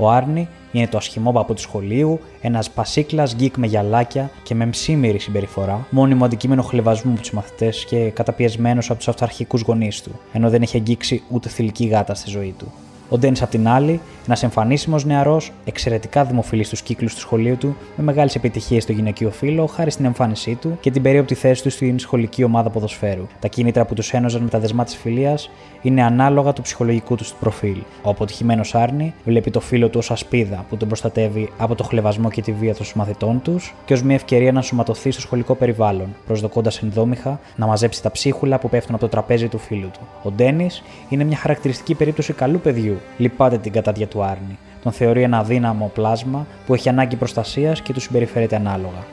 Ο Άρνη είναι το ασχημό παππού του σχολείου, ένας πασίκλας γκίκ με γυαλάκια και με μσήμερη συμπεριφορά, μόνιμο αντικείμενο χλεβασμού από τους μαθητές και καταπιεσμένος από τους αυταρχικούς γονείς του, ενώ δεν έχει αγγίξει ούτε θηλυκή γάτα στη ζωή του. Ο Ντένις, απ' την άλλη, ένας εμφανίσιμος νεαρός, εξαιρετικά δημοφιλής στους κύκλους του σχολείου του, με μεγάλες επιτυχίες στο γυναικείο φύλλο χάρη στην εμφάνισή του και την περίοπτη θέση του στην σχολική ομάδα ποδοσφαίρου. Τα κίνητρα που τους ένωζαν με τα δεσμά της φιλίας είναι ανάλογα του ψυχολογικού τους προφίλ. Ο αποτυχημένος Άρνη βλέπει το φίλο του ως ασπίδα που τον προστατεύει από το χλεβασμό και τη βία των μαθητών τους και ως μια ευκαιρία να σωματωθεί στο σχολικό περιβάλλον, προσδοκώντας ενδόμηχα να μαζέψει τα ψίχουλα που πέφτουν από το τραπέζι του φίλου του. Ο Ντένις είναι μια χαρακτηριστική περίπτωση καλού παιδιού. Λυπάται την κατάδια του Άρνη. Τον θεωρεί ένα δύναμο πλάσμα που έχει ανάγκη προστασίας και του συμπεριφέρεται ανάλογα.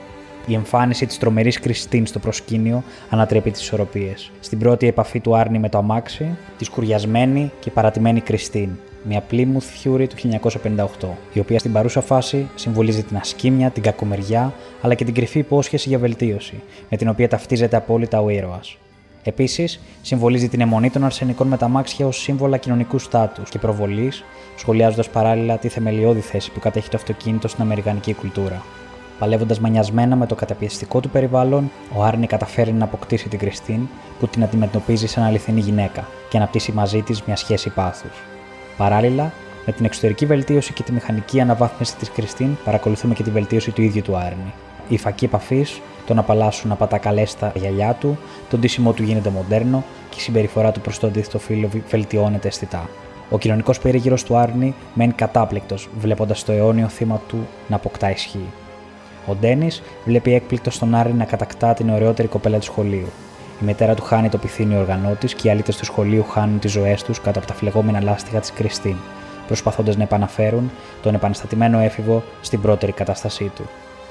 Η εμφάνιση της τρομερής Κριστίν στο προσκήνιο ανατρέπει τις ισορροπίες. Στην πρώτη επαφή του Άρνη με το αμάξι, τη σκουριασμένη και παρατημένη Κριστίν, μια Plymouth Fury του 1958, η οποία στην παρούσα φάση συμβολίζει την ασκήμια, την κακομεριά αλλά και την κρυφή υπόσχεση για βελτίωση, με την οποία ταυτίζεται απόλυτα ο ήρωας. Επίσης, συμβολίζει την αιμονή των αρσενικών μεταμάξια ως σύμβολα κοινωνικού στάτους και προβολής, σχολιάζοντας παράλληλα τη θεμελιώδη θέση που κατέχει το αυτοκίνητο στην Αμερικανική κουλτούρα. Παλεύοντας μανιασμένα με το καταπιεστικό του περιβάλλον, ο Άρνη καταφέρει να αποκτήσει την Κριστίν που την αντιμετωπίζει σαν αληθινή γυναίκα και αναπτύσσει μαζί της μια σχέση πάθους. Παράλληλα, με την εξωτερική βελτίωση και τη μηχανική αναβάθμιση της Κριστίν, παρακολουθούμε και τη βελτίωση του ίδιου του Άρνη. Η φακή επαφής, το να απαλλάσσουν να πατά καλέστα γυαλιά του, το ντύσιμό του γίνεται μοντέρνο και η συμπεριφορά του προς το αντίθετο φίλο βελτιώνεται αισθητά. Ο κοινωνικός περίγυρος του Άρνη μένει κατάπληκτος, βλέποντας το αιώνιο θύμα του να αποκτά ισχύ. Ο Ντένις βλέπει έκπληκτο τον Άρνη να κατακτά την ωραιότερη κοπέλα του σχολείου. Η μητέρα του χάνει το πυθύνιο οργανώτη και οι αλήτε του σχολείου χάνουν τις ζωές τους κάτω από τα φλεγόμενα λάστιχα της Κριστίν, προσπαθώντας να επαναφέρουν τον επαναστατημένο έφηβο στην πρώτερη κατάστασή του.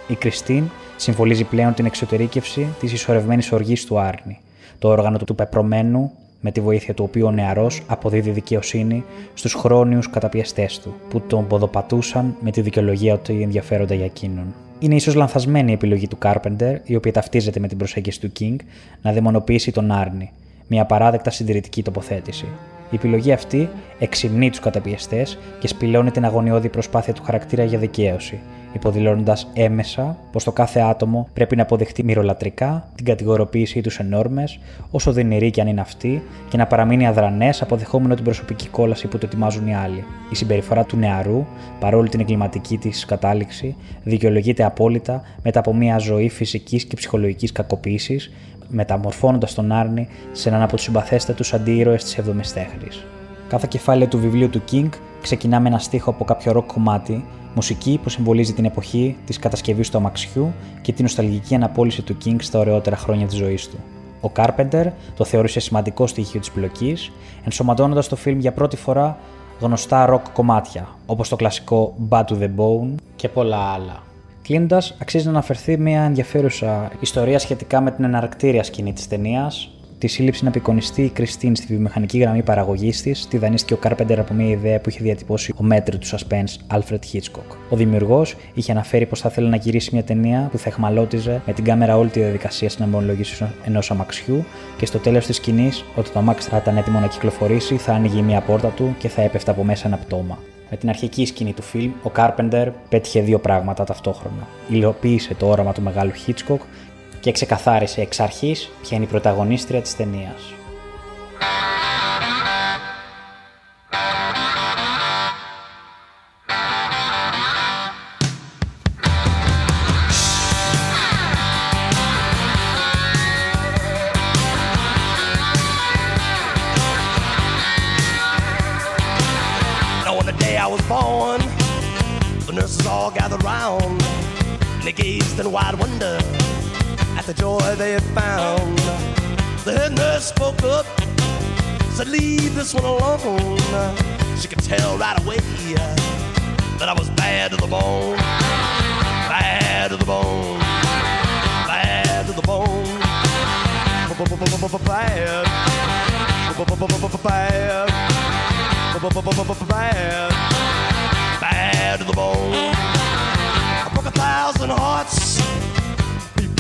Η Κριστίν συμβολίζει πλέον την εξωτερήκευση της ισορρευμένης οργής του Άρνη, το όργανο του πεπρωμένου με τη βοήθεια του οποίου ο νεαρός αποδίδει δικαιοσύνη στους χρόνιους καταπιεστές του, που τον ποδοπατούσαν με τη δικαιολογία ότι ενδιαφέρονται για εκείνον. Είναι ίσως λανθασμένη η επιλογή του Κάρπεντερ, η οποία ταυτίζεται με την προσέγγιση του King, να δαιμονοποιήσει τον Άρνη, μια παράδεκτα συντηρητική τοποθέτηση. Η επιλογή αυτή εξυμνεί τους καταπιεστές και σπηλώνει την αγωνιώδη προσπάθεια του χαρακτήρα για δικαίωση, υποδηλώνοντας έμεσα πως το κάθε άτομο πρέπει να αποδεχτεί μυρολατρικά την κατηγοροποίησή τους σε νόρμε, όσο δυνηρή κι αν είναι αυτή, και να παραμείνει αδρανές αποδεχόμενο την προσωπική κόλαση που το ετοιμάζουν οι άλλοι. Η συμπεριφορά του νεαρού, παρόλη την εγκληματική της κατάληξη, δικαιολογείται απόλυτα μετά από μια ζωή φυσικής και ψυχολογικής κακοποίησης, μεταμορφώνοντας τον Άρνη σε έναν από τους συμπαθέστατους αντίρωε της 7η τέχνης. Κάθε κεφάλαιο του βιβλίου του King ξεκινά με ένα στίχο από κάποιο ροκ κομμάτι, μουσική που συμβολίζει την εποχή της κατασκευής του αμαξιού και την νοσταλγική αναπόλυση του King στα ωραιότερα χρόνια της ζωής του. Ο Carpenter το θεώρησε σημαντικό στοιχείο της πλοκής, ενσωματώνοντας το φιλμ για πρώτη φορά γνωστά ροκ κομμάτια, όπως το κλασικό Bad to the Bone και πολλά άλλα. Κλείνοντας, αξίζει να αναφερθεί μια ενδιαφέρουσα ιστορία σχετικά με την εναρκτήρια σκηνή της ταινίας, τη σύλληψη να απεικονιστεί η Κριστίν στη βιομηχανική γραμμή παραγωγής της, τη δανείστηκε ο Κάρπεντερ από μια ιδέα που είχε διατυπώσει ο μέτρη του suspense Alfred Hitchcock. Ο δημιουργός είχε αναφέρει πως θα ήθελε να γυρίσει μια ταινία που θα εχμαλώτιζε με την κάμερα όλη τη διαδικασία στην αμολογήση ενό αμαξιού και στο τέλος της σκηνής, όταν το αμάξι θα ήταν έτοιμο να κυκλοφορήσει, θα άνοιγε μια πόρτα του και θα έπεφτε από μέσα ένα πτώμα. Με την αρχική σκηνή του φιλμ, ο Κάρπεντερ πέτυχε δύο πράγματα ταυτόχρονα. Υλοποίησε το όραμα του μεγάλου Hitchcock και ξεκαθάρισε εξ αρχής ποια είναι η πρωταγωνίστρια της ταινίας. They found. The head nurse spoke up, said, Leave this one alone. She could tell right away that I was bad to the bone, bad to the bone, bad to the bone, bad, bad, bad, bad to the bone. I broke a thousand hearts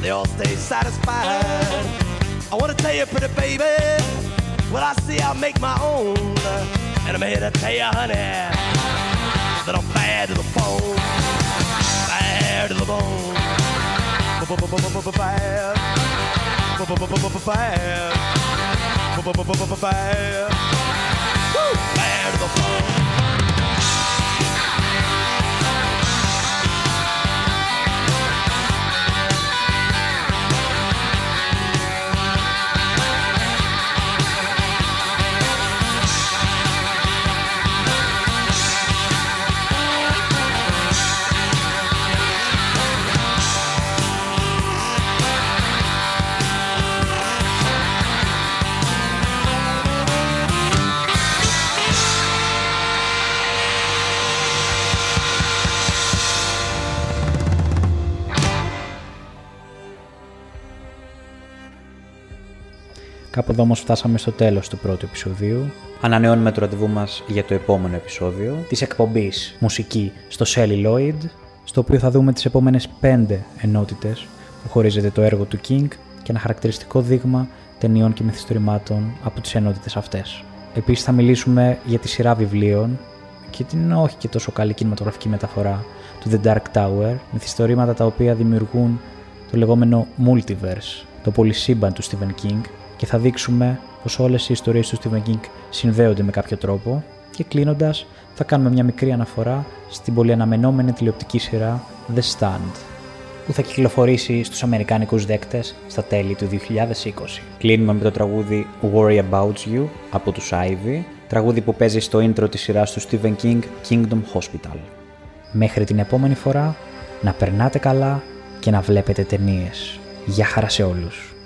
They all stay satisfied. I want to tell you, pretty baby, what I see, I'll make my own. And I'm here to tell you, honey, that I'm bad to the bone. Bad to the bone. Bad. Bad. Bad. Bad to the bone. Κάπου εδώ όμως φτάσαμε στο τέλος του πρώτου επεισοδίου. Ανανεώνουμε το ραντεβού μας για το επόμενο επεισόδιο της εκπομπής μουσική στο Celluloid, στο οποίο θα δούμε τις επόμενες πέντε ενότητες που χωρίζεται το έργο του King και ένα χαρακτηριστικό δείγμα ταινιών και μυθιστορημάτων από τις ενότητες αυτές. Επίσης θα μιλήσουμε για τη σειρά βιβλίων και την όχι και τόσο καλή κινηματογραφική μεταφορά του The Dark Tower, μυθιστορήματα τα οποία δημιουργούν το λεγόμενο multiverse, το πολυσύμπαν του Stephen King και θα δείξουμε πως όλες οι ιστορίες του Stephen King συνδέονται με κάποιο τρόπο και κλείνοντας θα κάνουμε μια μικρή αναφορά στην πολύ αναμενόμενη τηλεοπτική σειρά The Stand που θα κυκλοφορήσει στους αμερικάνικους δέκτες στα τέλη του 2020. Κλείνουμε με το τραγούδι Worry About You από τους Ivy, τραγούδι που παίζει στο intro της σειράς του Stephen King Kingdom Hospital. Μέχρι την επόμενη φορά, να περνάτε καλά και να βλέπετε ταινίες. Γεια χαρά σε όλους!